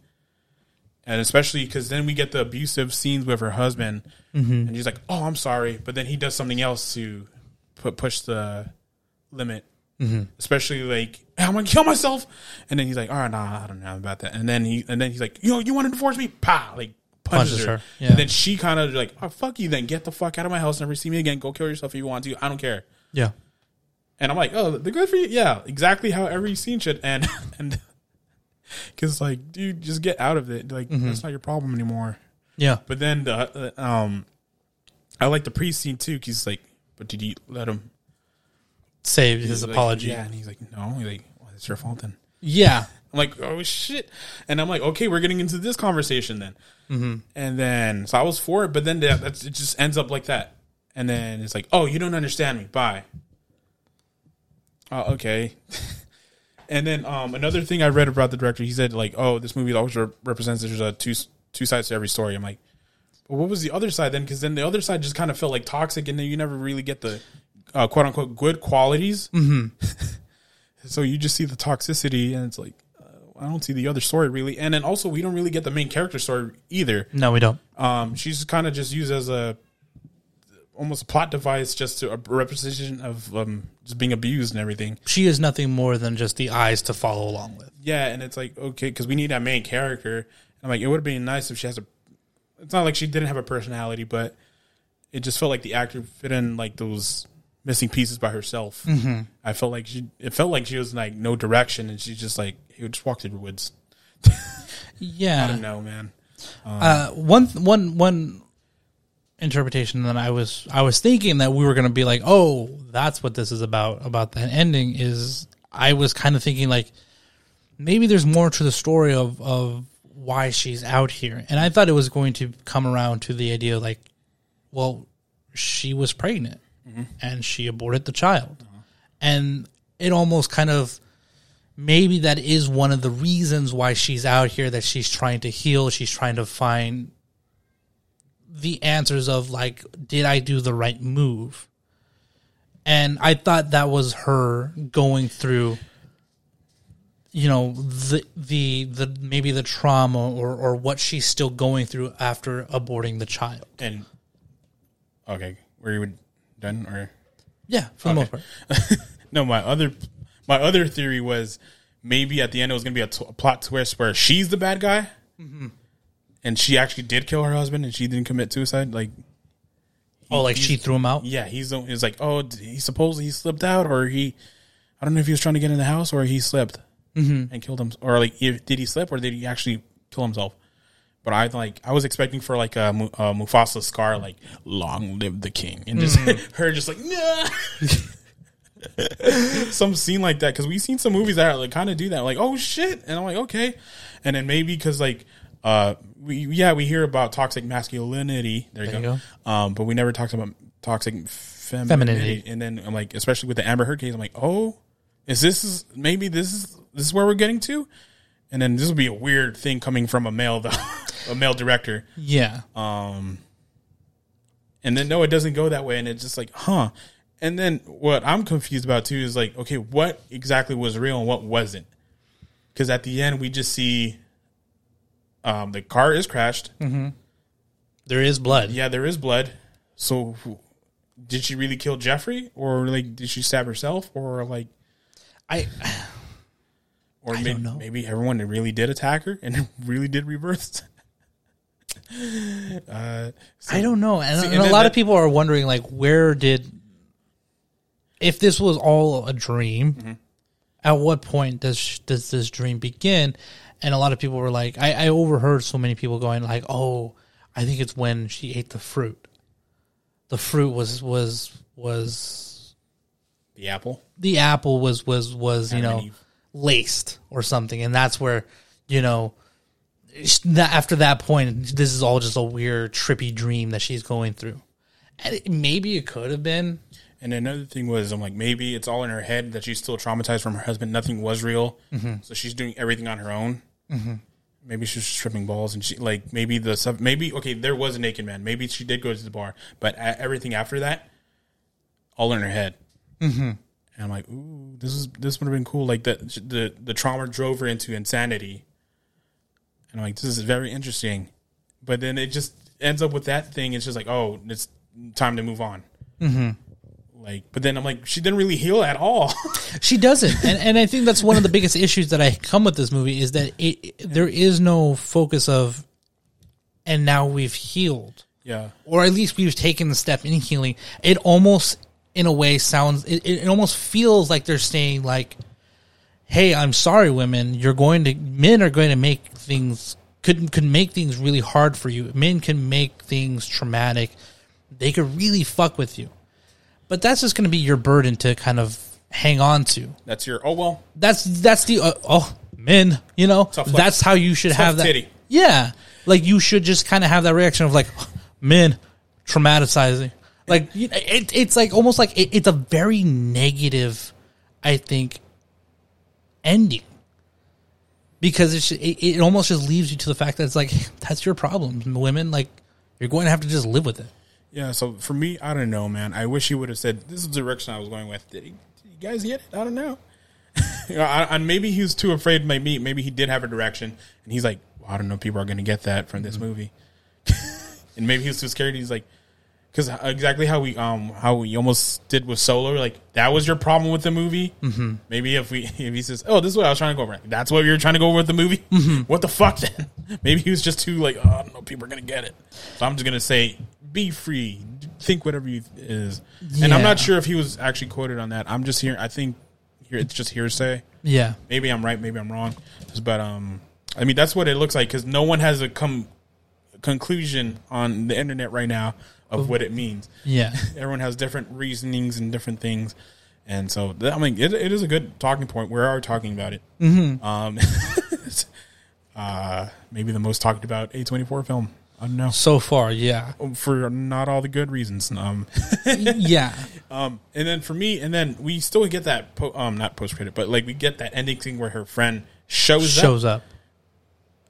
And especially because then we get the abusive scenes with her husband, mm-hmm. and he's like, "Oh, I'm sorry," but then he does something else to put push the limit. Mm-hmm. Especially like I'm gonna kill myself, and then he's like, "All right, nah, I don't know about that." And then he and then he's like, "Yo, you want to divorce me?" Pa, like punches, punches her, her. Yeah. and then she kind of like, "Oh fuck you, then get the fuck out of my house, never see me again. Go kill yourself if you want to. I don't care." Yeah. And I'm like, "Oh, they're good for you." Yeah, exactly how every scene should end, and because like, dude, just get out of it. Like mm-hmm. that's not your problem anymore. Yeah. But then the um, I like the pre scene too. Cause like but did you let him say his like, apology? Yeah, and he's like, no, he's like, well, it's your fault then. Yeah. I'm like, oh shit, and I'm like, okay, we're getting into this conversation then, mm-hmm. and then so I was for it, but then that, that's it just ends up like that, and then it's like, oh, you don't understand me, bye. Oh, okay. and then um, another thing I read about the director, he said like, oh, this movie always represents there's a two two sides to every story. I'm like, what was the other side then? Because then the other side just kind of felt like toxic, and then you never really get the uh, quote unquote good qualities. Mm-hmm. so you just see the toxicity, and it's like uh, I don't see the other story really. And then also we don't really get the main character story either. No, we don't. Um, she's kind of just used as a almost a plot device, just to a representation of um, just being abused and everything. She is nothing more than just the eyes to follow along with. Yeah, and it's like okay, because we need that main character. I'm like, it would have been nice if she has a it's not like she didn't have a personality, but it just felt like the actor fit in like those missing pieces by herself. Mm-hmm. I felt like she it felt like she was like no direction, and she just like he would just walk through the woods. yeah, I don't know, man. Um, uh, one one one interpretation that I was I was thinking that we were going to be like, oh, that's what this is about. About that ending is I was kind of thinking like maybe there's more to the story of of why she's out here. And I thought it was going to come around to the idea like, well, she was pregnant mm-hmm. and she aborted the child. Uh-huh. And it almost kind of maybe that is one of the reasons why she's out here that she's trying to heal, she's trying to find the answers of like did I do the right move? And I thought that was her going through you know the the the maybe the trauma or or what she's still going through after aborting the child. And okay, were you done or yeah, for the most part. no, my other my other theory was maybe at the end it was going to be a, t- a plot twist where she's the bad guy, mm-hmm. and she actually did kill her husband and she didn't commit suicide. Like, Oh, like she threw him out. yeah, he's he's like, oh, he supposedly he slipped out, or he, I don't know if he was trying to get in the house or he slipped and killed him, or like, if, did he slip or did he actually kill himself? But I like, I was expecting for like a, a Mufasa scar, like "Long live the king," and just her just like, nah. some scene like that because we've seen some movies that like kind of do that, like, oh shit, and I'm like, okay, and then maybe because like. Uh, we yeah we hear about toxic masculinity. There you, There go. you Um, but we never talked about toxic femininity. Femininity. And then I'm like, especially with the Amber Heard case, I'm like, oh, is this is maybe this is this is where we're getting to? And then this would be a weird thing coming from a male, a male director. Yeah. Um, and then no, it doesn't go that way, and it's just like, huh. And then what I'm confused about too is like, okay, what exactly was real and what wasn't? Because at the end, we just see, um, the car is crashed. There is blood. Yeah, there is blood. So, did she really kill Jeffrey, or like did she stab herself, or like, I or I may- don't know. maybe everyone really did attack her and really did reverse? uh, so- I don't know. And, See, and and a lot that- of people are wondering like where did if this was all a dream, Mm-hmm. at what point does does this dream begin? And a lot of people were like I, I overheard so many people going like, "Oh, I think it's when she ate the fruit. The fruit was was was the apple. the apple was was was you Adam know. Laced or something and that's where you know after that point this is all just a weird trippy dream that she's going through and it, maybe it could have been And another thing was, I'm like, maybe it's all in her head that she's still traumatized from her husband. Nothing was real, so she's doing everything on her own. Maybe she's just tripping balls, and she like maybe the sub. Maybe okay, there was a naked man. Maybe she did go to the bar, but everything after that, all in her head. Mm-hmm. And I'm like, ooh, this is this would have been cool. Like the the the trauma drove her into insanity, and I'm like, this is very interesting. But then it just ends up with that thing. It's just like, oh, it's time to move on. Mm-hmm. Like, but then I'm like, she didn't really heal at all. she doesn't and, and i think that's one of the biggest issues that i come with this movie is that it, it- there is no focus of and now we've healed yeah, or at least we've taken the step in healing. It almost, in a way, sounds. It, it almost feels like they're saying like, "Hey, I'm sorry, women. You're going to men are going to make things could could make things really hard for you. Men can make things traumatic. They could really fuck with you, but that's just going to be your burden to kind of hang on to. that's your. Oh well, That's that's the uh, oh men, you know. Tough. That's how you should Tough have that. titty. Yeah, like you should just kind of have that reaction of like, men, traumatizing. Like it, it's like almost like it, it's a very negative, I think, ending because it's, it it almost just leaves you to the fact that it's like that's your problem, women. Like you're going to have to just live with it. yeah. So for me, I don't know, man. I wish he would have said this is the direction I was going with. Did, he, did you guys get it? I don't know. You know, I- and maybe he was too afraid. Maybe maybe he did have a direction, and he's like, well, I don't know, if people are going to get that from this Mm-hmm. movie. and maybe he was too scared. He's like, because exactly how we um how we almost did with Solo, like that was your problem with the movie. Mm-hmm. Maybe if we if he says, oh, this is what I was trying to go over. That's what you were trying to go over with the movie. Mm-hmm. What the fuck then? Maybe he was just too like, oh, I don't know, people are gonna get it. So I'm just gonna say, be free, think whatever you is. And I'm not sure if he was actually quoted on that. I'm just here. I think here it's just hearsay. Yeah, Maybe I'm right. Maybe I'm wrong. But um, I mean that's what it looks like because no one has a come conclusion on the internet right now of what it means. yeah. Everyone has different reasonings and different things, and so that, I mean it, it is a good talking point. We are talking about it. Mm-hmm. Um, uh, maybe the most talked about A24 film. I don't know So far, yeah, for not all the good reasons. Um, yeah. um, and then for me, and then we still get that po- um not post credit, but like we get that ending thing where her friend shows, Shows up.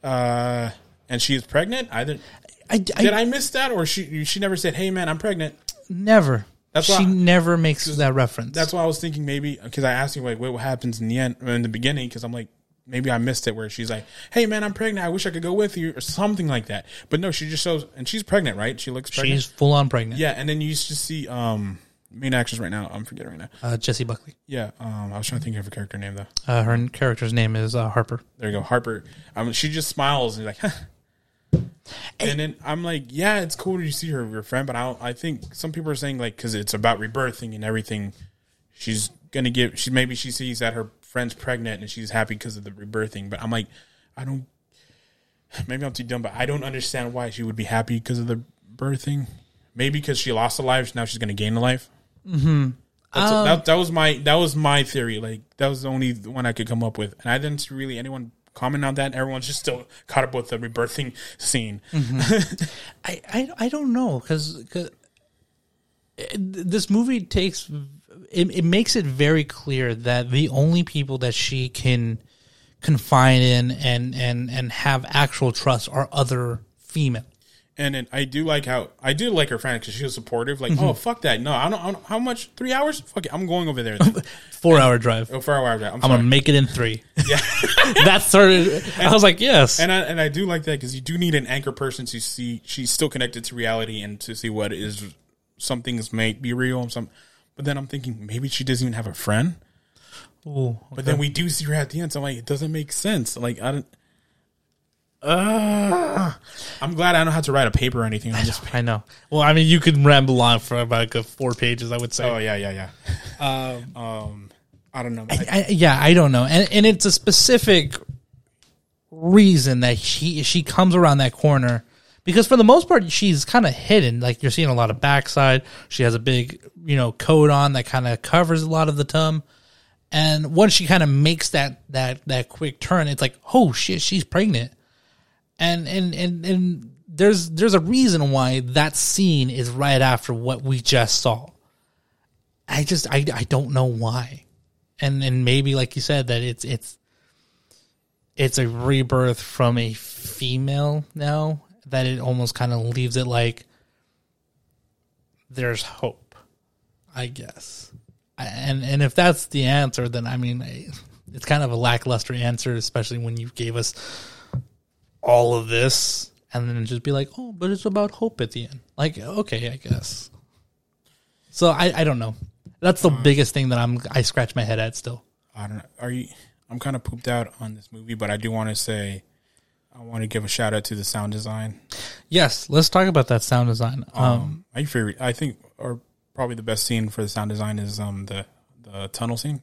up, uh, and she is pregnant. I didn't. I, I, Did I miss that, or she she never said, "Hey, man, I'm pregnant." never. That's she never makes that reference. That's why I was thinking maybe because I asked you like what happens in the end in the beginning because I'm like maybe I missed it where she's like, "Hey, man, I'm pregnant. I wish I could go with you" or something like that. But no, she just shows and she's pregnant, right? She looks pregnant. she's full on pregnant. yeah, and then you just see um main actress right now. I'm forgetting right now. Uh, Jessie Buckley. Yeah, um, I was trying to think of her character name though. Uh, her character's name is uh, Harper. There you go, Harper. Um, she just smiles and like, huh. And then I'm like, yeah, it's cool to see her your friend, but I I think some people are saying like because it's about rebirthing and everything, she's gonna give. She maybe she sees that her friend's pregnant and she's happy because of the rebirthing, but I'm like, I don't. Maybe I'm too dumb, but I don't understand why she would be happy because of the birthing. Maybe because she lost a life, now she's gonna gain a life. Mm-hmm. that, that was my that was my theory. Like that was the only one I could come up with, and I didn't see really anyone comment on that. Everyone's just still caught up with the rebirthing scene. Mm-hmm. I, I, I don't know because eh, this movie takes it, it makes it very clear that the only people that she can confide in and and and have actual trust are other female. And then I do like how I do like her friend because she was supportive. Like, oh mm-hmm. fuck that, no, I don't, I don't. How much? Three hours? Fuck it, I'm going over there. Four hour drive. oh, four hours. I'm, I'm gonna make it in three. yeah. that started. I was like, yes. and I and I do like that because you do need an anchor person to see she's still connected to reality and to see what is some things may be real and some. But then I'm thinking maybe she doesn't even have a friend. Ooh, But then we do see her at the end, so I'm like, it doesn't make sense. Like I don't. Uh, I'm glad I don't have to write a paper or anything on this. I know. Well, I mean, you could ramble on for about like a four pages. I would say. Oh yeah, yeah, yeah. Um, I don't know. I- I, yeah, I don't know, and and it's a specific reason that she she comes around that corner because for the most part she's kind of hidden. Like you're seeing a lot of backside. She has a big you know coat on that kind of covers a lot of the tum. And once she kind of makes that that that quick turn, it's like, oh shit, she's pregnant. And and and and there's there's a reason why that scene is right after what we just saw. I just I I don't know why. And and maybe like you said that it's it's it's a rebirth from a female now that it almost kind of leaves it like there's hope. I guess. And and if that's the answer then I mean it's kind of a lackluster answer especially when you gave us all of this and then just be like, "Oh, but it's about hope at the end." Like, okay, I guess. So I I don't know. That's the biggest thing that I'm I scratch my head at still. I don't know. Are you? I'm kind of pooped out on this movie, but I do want to say, I want to give a shout out to the sound design. Yes, let's talk about that sound design. Um, Um, my favorite, I think, or probably the best scene for the sound design is um the the tunnel scene.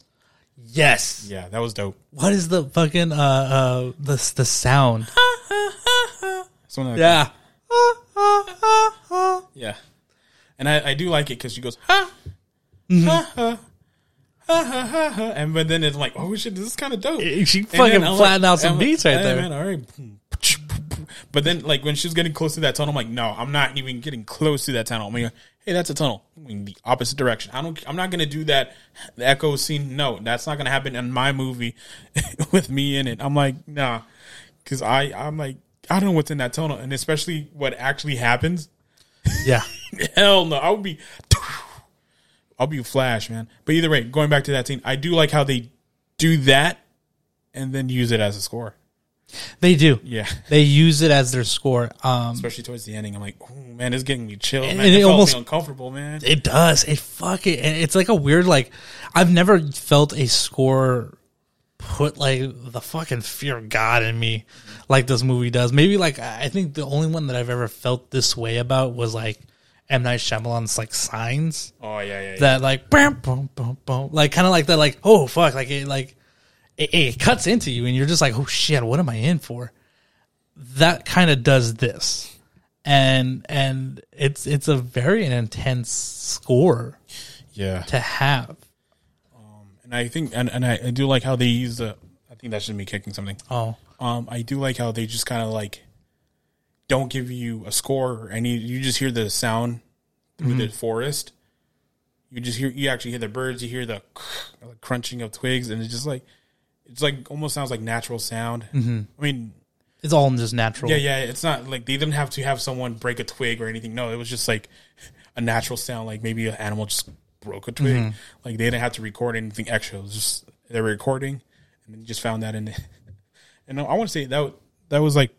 Yes. Yeah, that was dope. What is the fucking uh uh the the sound? Something like yeah. Yeah, and I, I do like it because she goes ha, ha, ha, ha, ha, ha, ha, and but then it's like oh shit, this is kind of dope. She And fucking then flattened like- out some I'm beats like, right hey, there. Man, all right. But then, like when she was getting close to that tunnel, I'm like, no, I'm not even getting close to that tunnel. I'm like, hey, that's a tunnel. I'm the opposite direction. I don't. I'm not gonna do that. The echo scene. No, that's not gonna happen in my movie with me in it. I'm like, nah, because I, I'm like, I don't know what's in that tunnel, and especially what actually happens. Yeah. Hell no, I would be. I'll be Flash, man. But either way, going back to that scene, I do like how they do that and then use it as a score. They do. Yeah. They use it as their score. Um Especially towards the ending, I'm like, oh man, it's getting me chilled. And man. it It, almost- me uncomfortable, man. It does. It fuck it. and It's like a weird like I've never felt a score put like the fucking fear of God in me like this movie does. Maybe like I think the only one that I've ever felt this way about was like M Night Shyamalan's like Signs Oh yeah, yeah. yeah. that like boom boom boom boom like kind of like that like oh fuck like it like it, it cuts into you and you're just like oh shit what am I in for? That kind of does this and and it's it's a very intense score yeah. to have. And I think, and, and I, I do like how they use the. I think that should me kicking something. Oh, Um, I do like how they just kind of like don't give you a score or any. You just hear the sound through the forest. You just hear. You actually hear the birds. You hear the crunching of twigs, and it's just like it's like almost sounds like natural sound. Mm-hmm. I mean, it's all just natural. yeah, yeah. It's not like they didn't have to have someone break a twig or anything. No, it was just like a natural sound. Like maybe an animal just broke a twig. Like they didn't have to record anything extra. It was just they were recording, and then just found that in it. And I want to say that that was like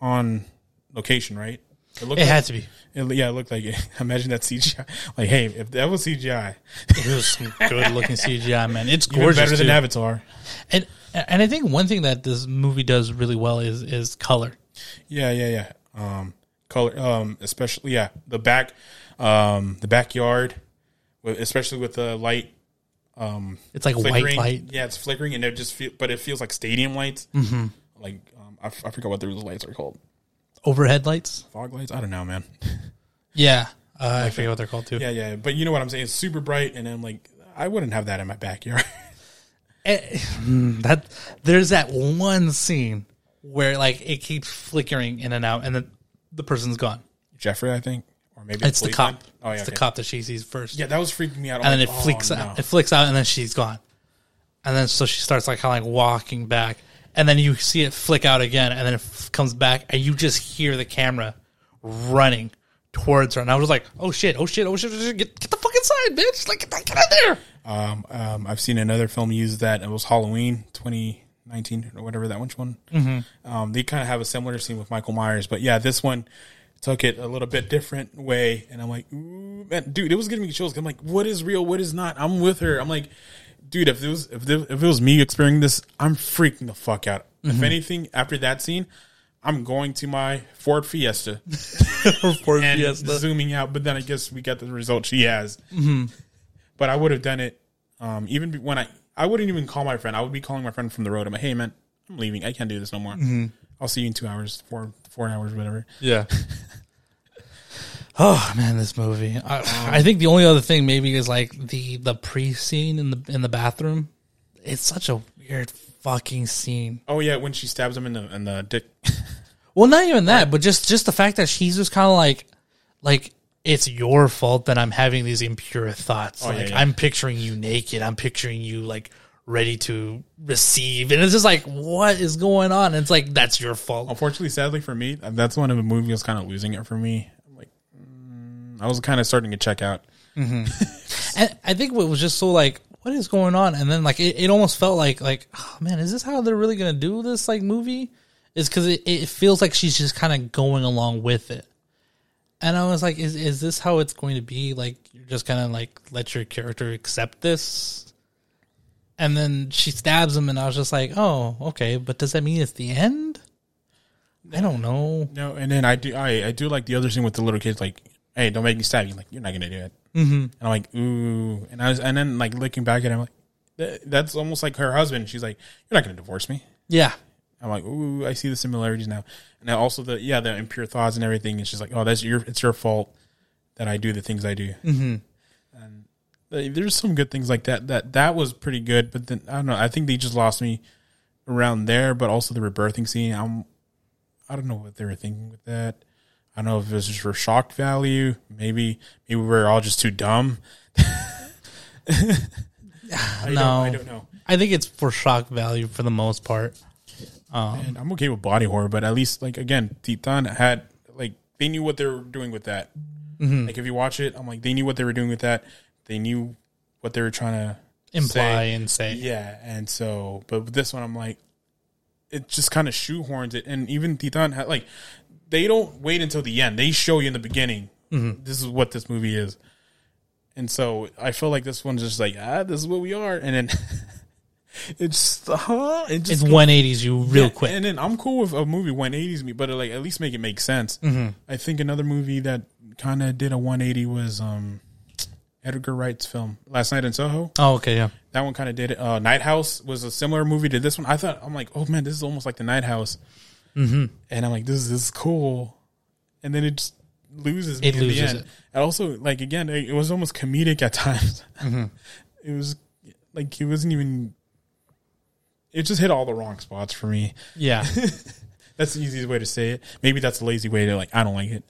on location, right? It, looked It like, had to be. It- yeah, it looked like it. Imagine that CGI. Like, hey, if that was CGI, It was good looking CGI, man. It's gorgeous, even better than too. Avatar. And and I think one thing that this movie does really well is is color. Yeah, yeah, yeah. Um, color, um, especially yeah, the back, um, the backyard, especially with the light. Um, It's like flickering. white light. Yeah, it's flickering, and it just feel, but it feels like stadium lights. Mm-hmm. Like um, I, f- I forgot what those lights are called. Overhead lights. Fog lights. I don't know, man. Yeah, uh, I forget what they're called too. Yeah, yeah, but you know what I'm saying? It's super bright, and I'm like, I wouldn't have that in my backyard. Eh, mm, that there's that one scene where like it keeps flickering in and out, and then the person's gone. Jeffrey, I think, or maybe It's the policeman. cop. Oh yeah, it's the okay. cop that she sees first. Yeah, that was freaking me out. I'm and then like, it flicks oh, out. no. It flicks out, and then she's gone. And then so she starts like kind of like walking back, and then you see it flick out again, and then it f- comes back, and you just hear the camera running towards her, and I was like, "Oh shit! Oh shit! Oh shit! Oh, shit. Get, get the fuck inside, bitch! Like get, get in there!" Um, um, I've seen another film use that. It was Halloween 2019 or whatever that which one. Mm-hmm. Um, they kind of have a similar scene with Michael Myers, but yeah, this one took it a little bit different way. And I'm like, Ooh, man, dude, it was giving me chills. I'm like, what is real? What is not? I'm with her. I'm like, dude, if it was if, it- if it was me experiencing this, I'm freaking the fuck out. If mm-hmm. anything, after that scene. I'm going to my Ford Fiesta For and Fiesta. zooming out. But then I guess we got the result she has. Mm-hmm. But I would have done it um, even when I I wouldn't even call my friend. I would be calling my friend from the road. I'm like, hey man, I'm leaving. I can't do this no more. Mm-hmm. I'll see you in two hours, four four hours, whatever. Yeah. oh man, this movie. I, I think the only other thing maybe is like the the pre scene in the in the bathroom. It's such a weird fucking scene. Oh yeah, when she stabs him in the in the dick. Well, not even that, but just just the fact that she's just kind of like like it's your fault that I'm having these impure thoughts. Oh, like yeah. I'm picturing you naked. I'm picturing you like ready to receive, and it's just like what is going on? And it's like that's your fault. Unfortunately, sadly for me, that's one of the movies kind of losing it for me. I was kind of starting to check out. Mm-hmm. And I think what was just so like, what is going on? And then like it, it almost felt like like, oh man, is this how they're really gonna do this like movie? Is because it, it feels like she's just kind of going along with it. And I was like, is is this how it's going to be? Like you're just gonna like let your character accept this? And then she stabs him, and I was just like, oh, okay, but does that mean it's the end? I don't know. No, and then I do I, I do like the other scene with the little kids, like, hey, don't make me stab you. Like, you're not gonna do it. Mm-hmm. And I'm like, ooh, and I was, and then like looking back at him, like, that, that's almost like her husband. She's like, you're not gonna divorce me. Yeah, I'm like, ooh, I see the similarities now. And then also the yeah, the impure thoughts and everything. And she's like, oh, that's your it's your fault that I do the things I do. Mm-hmm. And there's some good things like that. That that was pretty good. But then I don't know. I think they just lost me around there. But also the rebirthing scene. I'm I don't know what they were thinking with that. I don't know if it was just for shock value. Maybe maybe we are all just too dumb. I No. don't, I don't know. I think it's for shock value for the most part. And I'm okay with body horror, but at least like again, Titane had like they knew what they were doing with that. Mm-hmm. Like if you watch it, I'm like they knew what they were doing with that. They knew what they were trying to Imply say. and say. Yeah, and so but with this one, I'm like, it just kind of shoehorns it, and even Titane had like they don't wait until the end. They show you in the beginning. Mm-hmm. This is what this movie is, and so I feel like this one's just like ah, this is what we are, and then. It's huh? It It's 180s you real yeah, quick. And then I'm cool with a movie 180s me, but like at least make it make sense. Mm-hmm. I think another movie that kind of did a 180 was um Edgar Wright's film Last Night in Soho. oh, okay, yeah. That one kind of did it. Uh, Night House was a similar movie to this one. I thought I'm like, oh man, this is almost like the Night House, mm-hmm. and I'm like, this is, this is cool, and then it just loses me It in the end. it. And also, like again, it, it was almost comedic at times. Mm-hmm. It was like it wasn't even. It just hit all the wrong spots for me. Yeah. That's the easiest way to say it. Maybe that's a lazy way to like. I don't like it.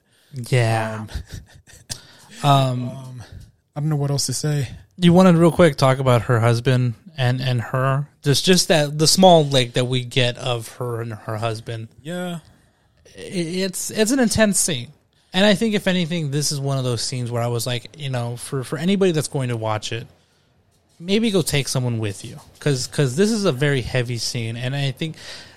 yeah. Um, I don't know what else to say. you want to real quick talk about her husband and and her. Just just that the small like that we get of her and her husband. Yeah, it's it's an intense scene. And i think if anything this is one of those scenes where i was like you know for for anybody that's going to watch it maybe go take someone with you. Because this is a very heavy scene. And i think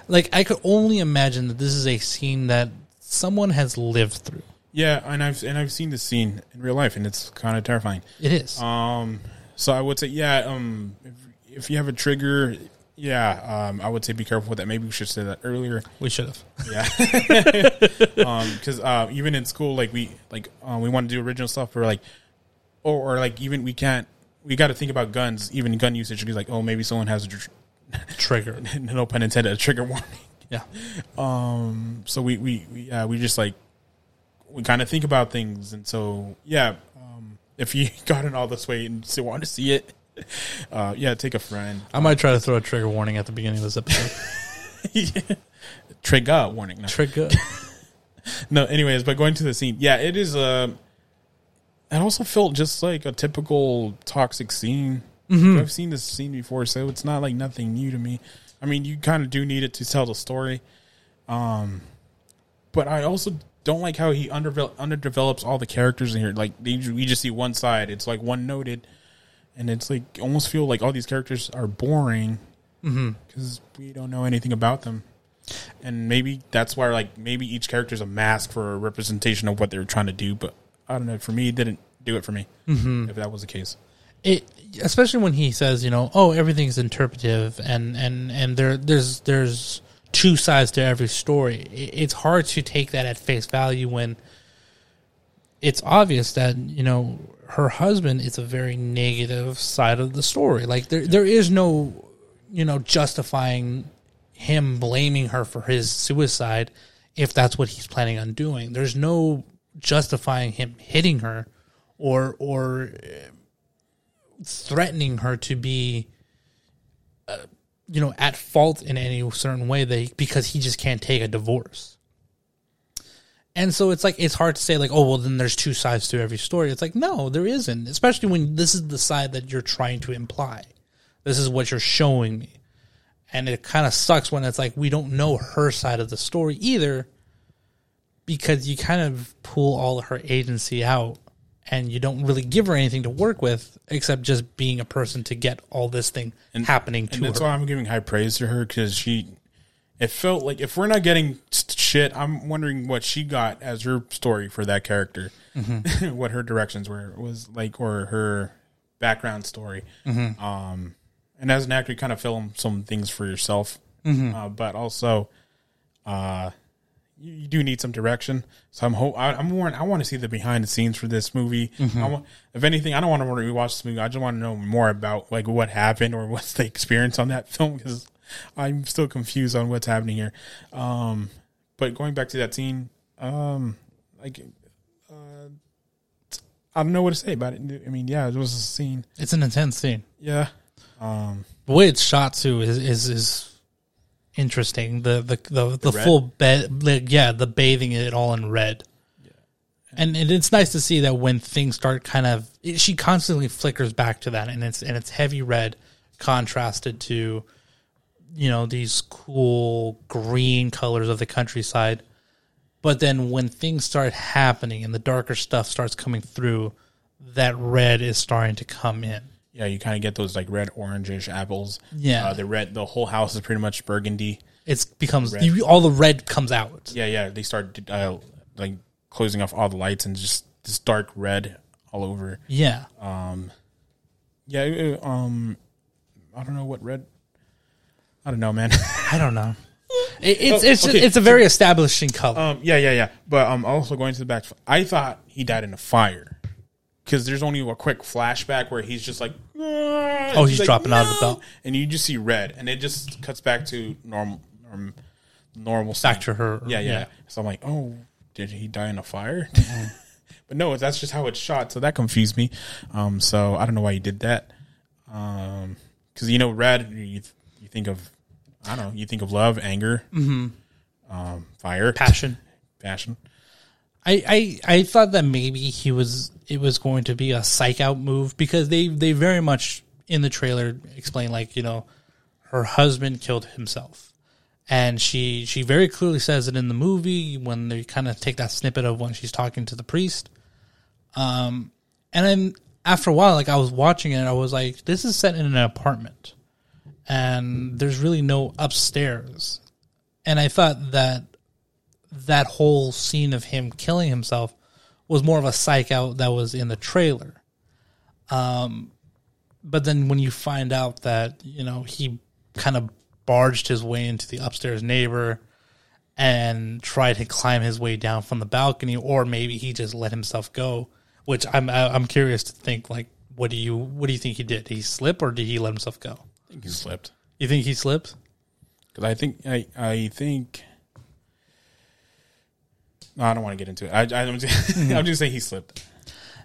like i could only imagine that this is a scene that someone has lived through. Yeah, and I've and I've seen this scene in real life, and it's kind of terrifying. It is. Um, so I would say, yeah, um, if, if you have a trigger, yeah, um, I would say be careful with that. Maybe we should say that earlier. we should have. Yeah, um, because uh, even in school, like we like uh, we want to do original stuff, or like, or, or like even we can't. We got to think about guns, even gun usage. Because like, oh, maybe someone has a tr- Trigger. no pun intended, a trigger warning. Yeah. Um, so we we we, uh, we just like we kind of think about things, and so yeah. Um, if you got it all this way and still want to see it, uh, yeah, take a friend. I might try to throw a trigger warning at the beginning of this episode. Trigger warning. No. trigger. no, anyways, but going to the scene, yeah, it is. Uh, it also felt just like a typical toxic scene. I've seen this scene before, so it's not like nothing new to me. I mean, you kind of do need it to tell the story. Um, but I also don't like how he underdevelops all the characters in here. Like they, we just see one side. It's like one noted, and it's like almost feel like all these characters are boring mm-hmm. because we don't know anything about them. And maybe that's why, like, maybe each character is a mask for a representation of what they're trying to do. But I don't know. For me, it didn't do it for me. Mm-hmm. If that was the case, it especially when he says, you know, oh, everything's interpretive and and and there there's there's two sides to every story. It's hard to take that at face value when it's obvious that you know her husband is a very negative side of the story. Like there there is no you know justifying him blaming her for his suicide if that's what he's planning on doing. There's no justifying him hitting her or or threatening her to be uh, you know at fault in any certain way they because he just can't take a divorce and so it's like it's hard to say like oh well then there's two sides to every story it's like no there isn't especially when this is the side that you're trying to imply this is what you're showing me and it kind of sucks when it's like we don't know her side of the story either because you kind of pull all of her agency out and you don't really give her anything to work with except just being a person to get all this thing happening and to that's her. why I'm giving high praise to her because she. It felt like if we're not getting shit, I'm wondering what she got as her story for that character, what her directions were was like, or her background story. Um, and as an actor, you kind of film some things for yourself, uh, but also, uh, you, you do need some direction. So I'm ho- I, I'm more I want to see the behind the scenes for this movie. I want, if anything, I don't want to rewatch this movie. I just want to know more about like what happened or what's the experience on that film because I'm still confused on what's happening here. Um, but going back to that scene, um, like. Uh, I don't know what to say about it. I mean, yeah, it was a scene. It's an intense scene. Yeah, um, The way it's shot too is is, is interesting. The the the, the, red? full bed, like, yeah, the bathing it all in red. And, and it's nice to see that when things start kind of, it, she constantly flickers back to that, and it's and it's heavy red, contrasted to, you know, these cool green colors of the countryside. But then when things start happening and the darker stuff starts coming through, that red is starting to come in. yeah, you kind of get those like red orangish apples. Yeah. uh, the red. The whole house is pretty much burgundy. It's becomes you, all the red comes out. Yeah, yeah. They start uh, like closing off all the lights and just this dark red all over. Yeah. Um Yeah, um, I don't know what red. I don't know, man. I don't know. It, it's it's okay. it's a very establishing color. um, yeah, yeah, yeah. But um, also going to the back, I thought he died in a fire because there's only a quick flashback where he's just like, oh, he's dropping out of the belt. and you just see red, and it just cuts back to normal, norm, normal. Back to her. Yeah, yeah, So I'm like, oh, did he die in a fire? but no, that's just how it's shot. So that confused me. Um, so I don't know why he did that. Um, because you know, red, you you think of, I don't know, you think of love, anger, um, fire, passion. passion. I, I I thought that maybe he was it was going to be a psych out move because they they very much in the trailer explain like you know her husband killed himself. And she she very clearly says it in the movie when they kind of take that snippet of when she's talking to the priest. Um and then after a while like I was watching it I was like this is set in an apartment and there's really no upstairs and I thought that that whole scene of him killing himself was more of a psych out that was in the trailer. Um, but then when you find out that you know he kind of barged his way into the upstairs neighbor and tried to climb his way down from the balcony, or maybe he just let himself go. Which I'm I'm curious to think like, what do you what do you think he did? Did he slip or did he let himself go? I think he slipped You think he slipped? because I think I I think. No, I don't want to get into it. I, I, I'm just, I'm just saying he slipped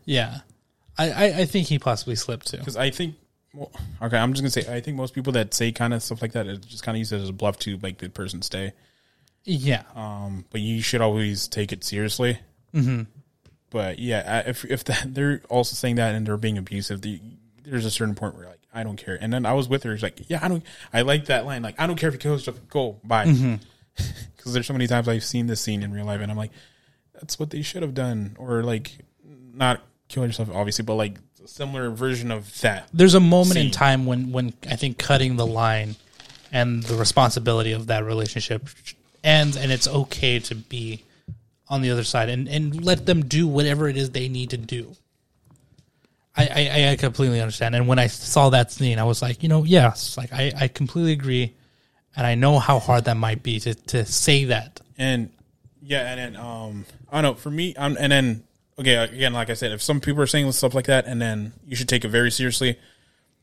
Yeah, I I, I think he possibly slipped too. because I think. Well, okay, I'm just gonna say I think most people that say kind of stuff like that it just kind of use it as a bluff to make the person stay. Yeah, Um, but you should always take it seriously. mm-hmm. But yeah, if if that, they're also saying that and they're being abusive, the, there's a certain point where like I don't care. And then I was with her. She's like, yeah, I don't. I like that line. Like I don't care if you kill yourself. Go bye. Mm-hmm. Because there's so many times I've seen this scene in real life, and I'm like, that's what they should have done, or like not kill yourself, obviously, but like a similar version of that. there's a moment in time when when I think cutting the line and the responsibility of that relationship ends, and it's okay to be on the other side and and let them do whatever it is they need to do. I, I, I completely understand. And when I saw that scene, I was like, you know, yes, like I, I completely agree. And I know how hard that might be to, to say that. And yeah, and then um, I don't know. For me, um, and then okay, again, like I said, if some people are saying stuff like that, and then you should take it very seriously.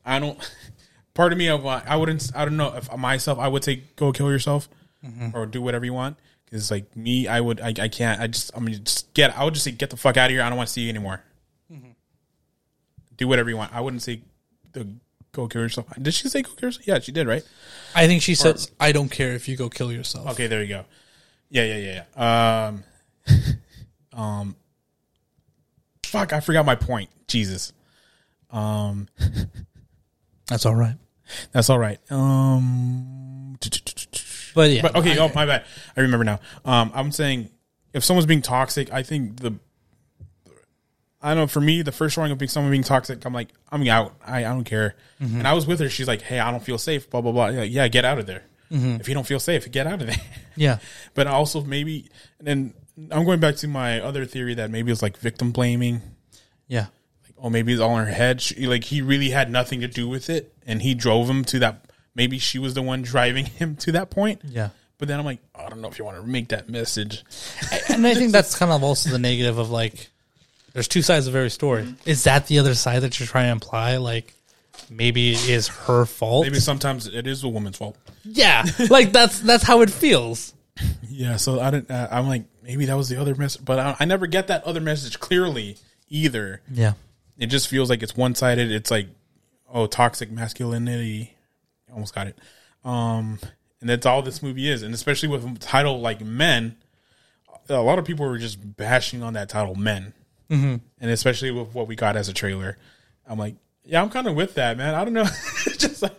I don't. Part of me, of I wouldn't. I don't know if myself, I would say go kill yourself or do whatever you want. Because like me, I would. I, I can't. I just. I mean, just get. I would just say get the fuck out of here. I don't want to see you anymore. Do whatever you want. I wouldn't say the go kill yourself. Did she say go kill yourself? Yeah, she did. Right. I think she says, I don't care if you go kill yourself. Okay, there you go. Yeah, yeah, yeah, yeah. Um, um, fuck, I forgot my point. Jesus. Um, That's all right. that's all right. Um, But yeah. but okay. I- oh, my bad. I remember now. Um, I'm saying if someone's being toxic, I think the. I don't know. For me, the first drawing of being someone being toxic, I'm like, I'm out. I, I don't care. Mm-hmm. And I was with her. She's like, Hey, I don't feel safe. Blah blah blah. Yeah, yeah get out of there. Mm-hmm. If you don't feel safe, get out of there. yeah. but also maybe and then I'm going back to my other theory that maybe it's like victim blaming. Yeah. Like, oh, maybe it's all in her head. She, like he really had nothing to do with it, and he drove him to that. Maybe she was the one driving him to that point. Yeah. But then I'm like, I don't know if you want to make that message. and I think that's kind of also the negative of like, there's two sides of every story. Is that the other side that you're trying to imply? Like, maybe it is her fault. Maybe sometimes it is a woman's fault. yeah, like that's that's how it feels. Yeah. So I didn't. Uh, I'm like, maybe that was the other message, but I, I never get that other message clearly either. Yeah, It just feels like it's one sided. It's like, oh, toxic masculinity. Almost got it. Um, and that's all this movie is. And especially with a title like Men, a lot of people were just bashing on that title, Men. Mm-hmm. And especially with what we got as a trailer, I'm like, yeah, I'm kind of with that, man. I don't know. It's just like,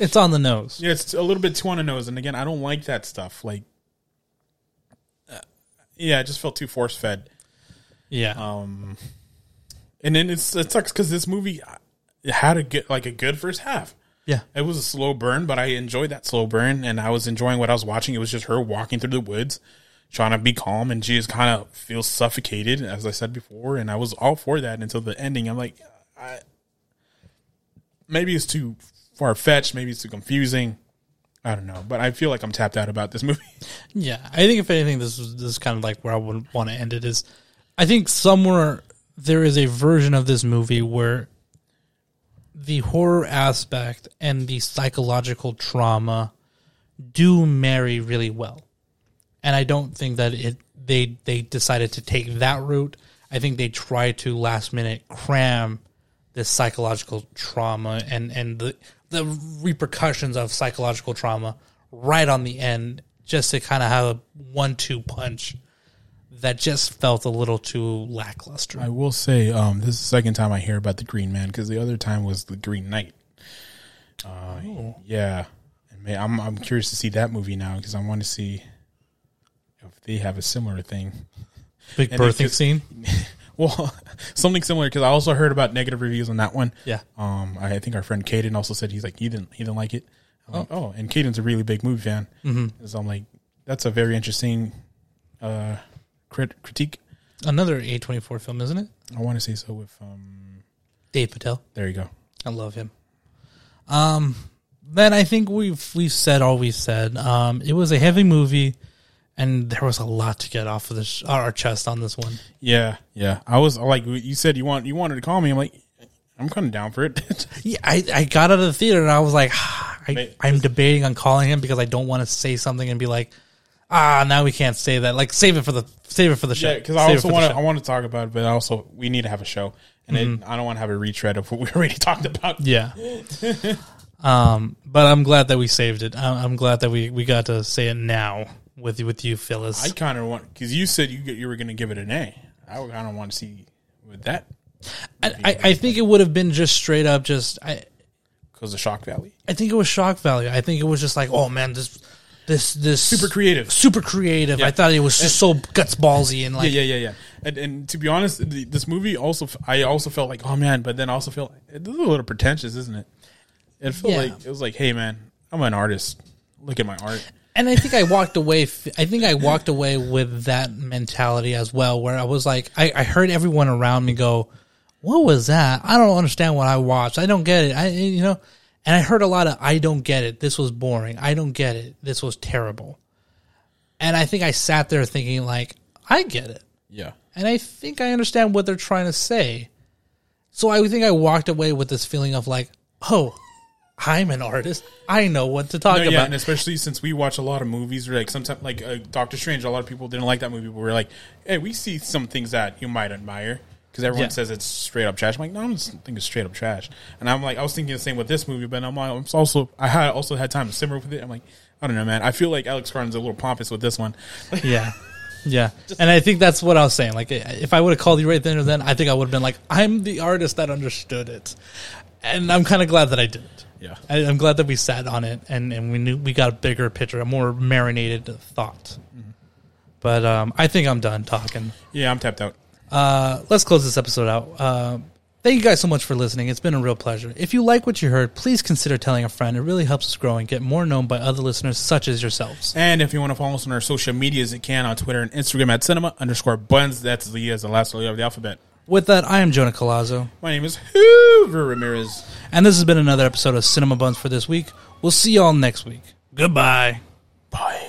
it's on the nose. yeah, it's a little bit too on the nose. And again, I don't like that stuff. Like, uh, yeah, it just felt too force fed. Yeah, Um, and then it's it sucks because this movie it had a good like a good first half. yeah, It was a slow burn, but I enjoyed that slow burn, and I was enjoying what I was watching. It was just her walking through the woods, trying to be calm, and she just kind of feels suffocated, as I said before. And I was all for that until the ending. I'm like, I, maybe it's too far fetched, maybe it's too confusing. I don't know, but I feel like I'm tapped out about this movie. yeah. I think if anything, this is this is kind of like where I would want to end it. Is I think somewhere there is a version of this movie where the horror aspect and the psychological trauma do marry really well. And I don't think that it they they decided to take that route. I think they tried to last minute cram this psychological trauma and and the the repercussions of psychological trauma right on the end just to kind of have a one two punch that just felt a little too lackluster. I will say, um, this is the second time I hear about the Green Man because the other time was the Green Knight. Uh, Yeah, I'm I'm curious to see that movie now because I want to see they have a similar thing. Big And birthing scene. Well, something similar because I also heard about negative reviews on that one. Yeah. Um, I think our friend Caden also said he's like he didn't he didn't like it. I'm like, oh, and Caden's a really big movie fan. Mm-hmm. So I'm like, that's a very interesting uh, crit- critique. Another A24 film, isn't it? I want to say so with um. Dev Patel. There you go. I love him. Um, then I think we've we've said all we said. Um, it was a heavy movie, and there was a lot to get off of this our chest on this one. Yeah, yeah. I was like, you said you want you wanted to call me. I'm like, I'm kind of down for it. Yeah, I, I got out of the theater and I was like, I, I'm debating on calling him because I don't want to say something and be like, ah, now we can't say that. Like, save it for the save it for the show. yeah, because I also want to. I want to talk about it, but also we need to have a show, and it, I don't want to have a retread of what we already talked about. Yeah. um, but I'm glad that we saved it. I- I'm glad that we, we got to say it now with with you, Phyllis. I kind of want because you said you you were going to give it an A. I kind of want to see with that I, I, I think it would have been just straight up just I because of Shock value. I think it was shock value. I think it was just like, oh man, this this this Super creative. super creative. Yeah. I thought it was just so guts ballsy and like yeah, yeah, yeah, yeah. And, and to be honest, the, this movie also I also felt like oh man, but then I also felt it's a little pretentious, isn't it? It felt Yeah. like it was like, hey man, I'm an artist. Look at my art. And I think I walked away. I think I walked away with that mentality as well, where I was like, I, I heard everyone around me go, "What was that? I don't understand what I watched. I don't get it. I you know." And I heard a lot of, "I don't get it. This was boring. I don't get it. This was terrible." And I think I sat there thinking, like, I get it, Yeah, and I think I understand what they're trying to say. So I think I walked away with this feeling of like, "Oh." I'm an artist. I know what to talk no, yeah, about. and especially since we watch a lot of movies, like sometimes like uh, Doctor Strange, a lot of people didn't like that movie, but we're like, hey, we see some things that you might admire because everyone Yeah. says it's straight up trash. I'm like, no, I don't think it's straight up trash. And I'm like, I was thinking the same with this movie, but I'm like, I'm also I had also had time to simmer with it. I'm like, I don't know, man. I feel like Alex Garland's a little pompous with this one. Yeah. Yeah. And I think that's what I was saying. Like, if I would have called you right then or then, I think I would have been like, I'm the artist that understood it. And I'm kind of glad that I did. Yeah. I, I'm glad that we sat on it and, and we knew we got a bigger picture, a more marinated thought. But um, I think I'm done talking. Yeah, I'm tapped out. Uh, let's close this episode out. Uh, thank you guys so much for listening. It's been a real pleasure. If you like what you heard, please consider telling a friend. It really helps us grow and get more known by other listeners such as yourselves. And if you want to follow us on our social medias, you can on Twitter and Instagram at cinema underscore bunz. That's the as the last letter of the alphabet. With that, I am Jonah Colazzo. My name is Hoover Ramirez. And this has been another episode of Cinema Bunz for this week. We'll see y'all next week. Goodbye. Bye.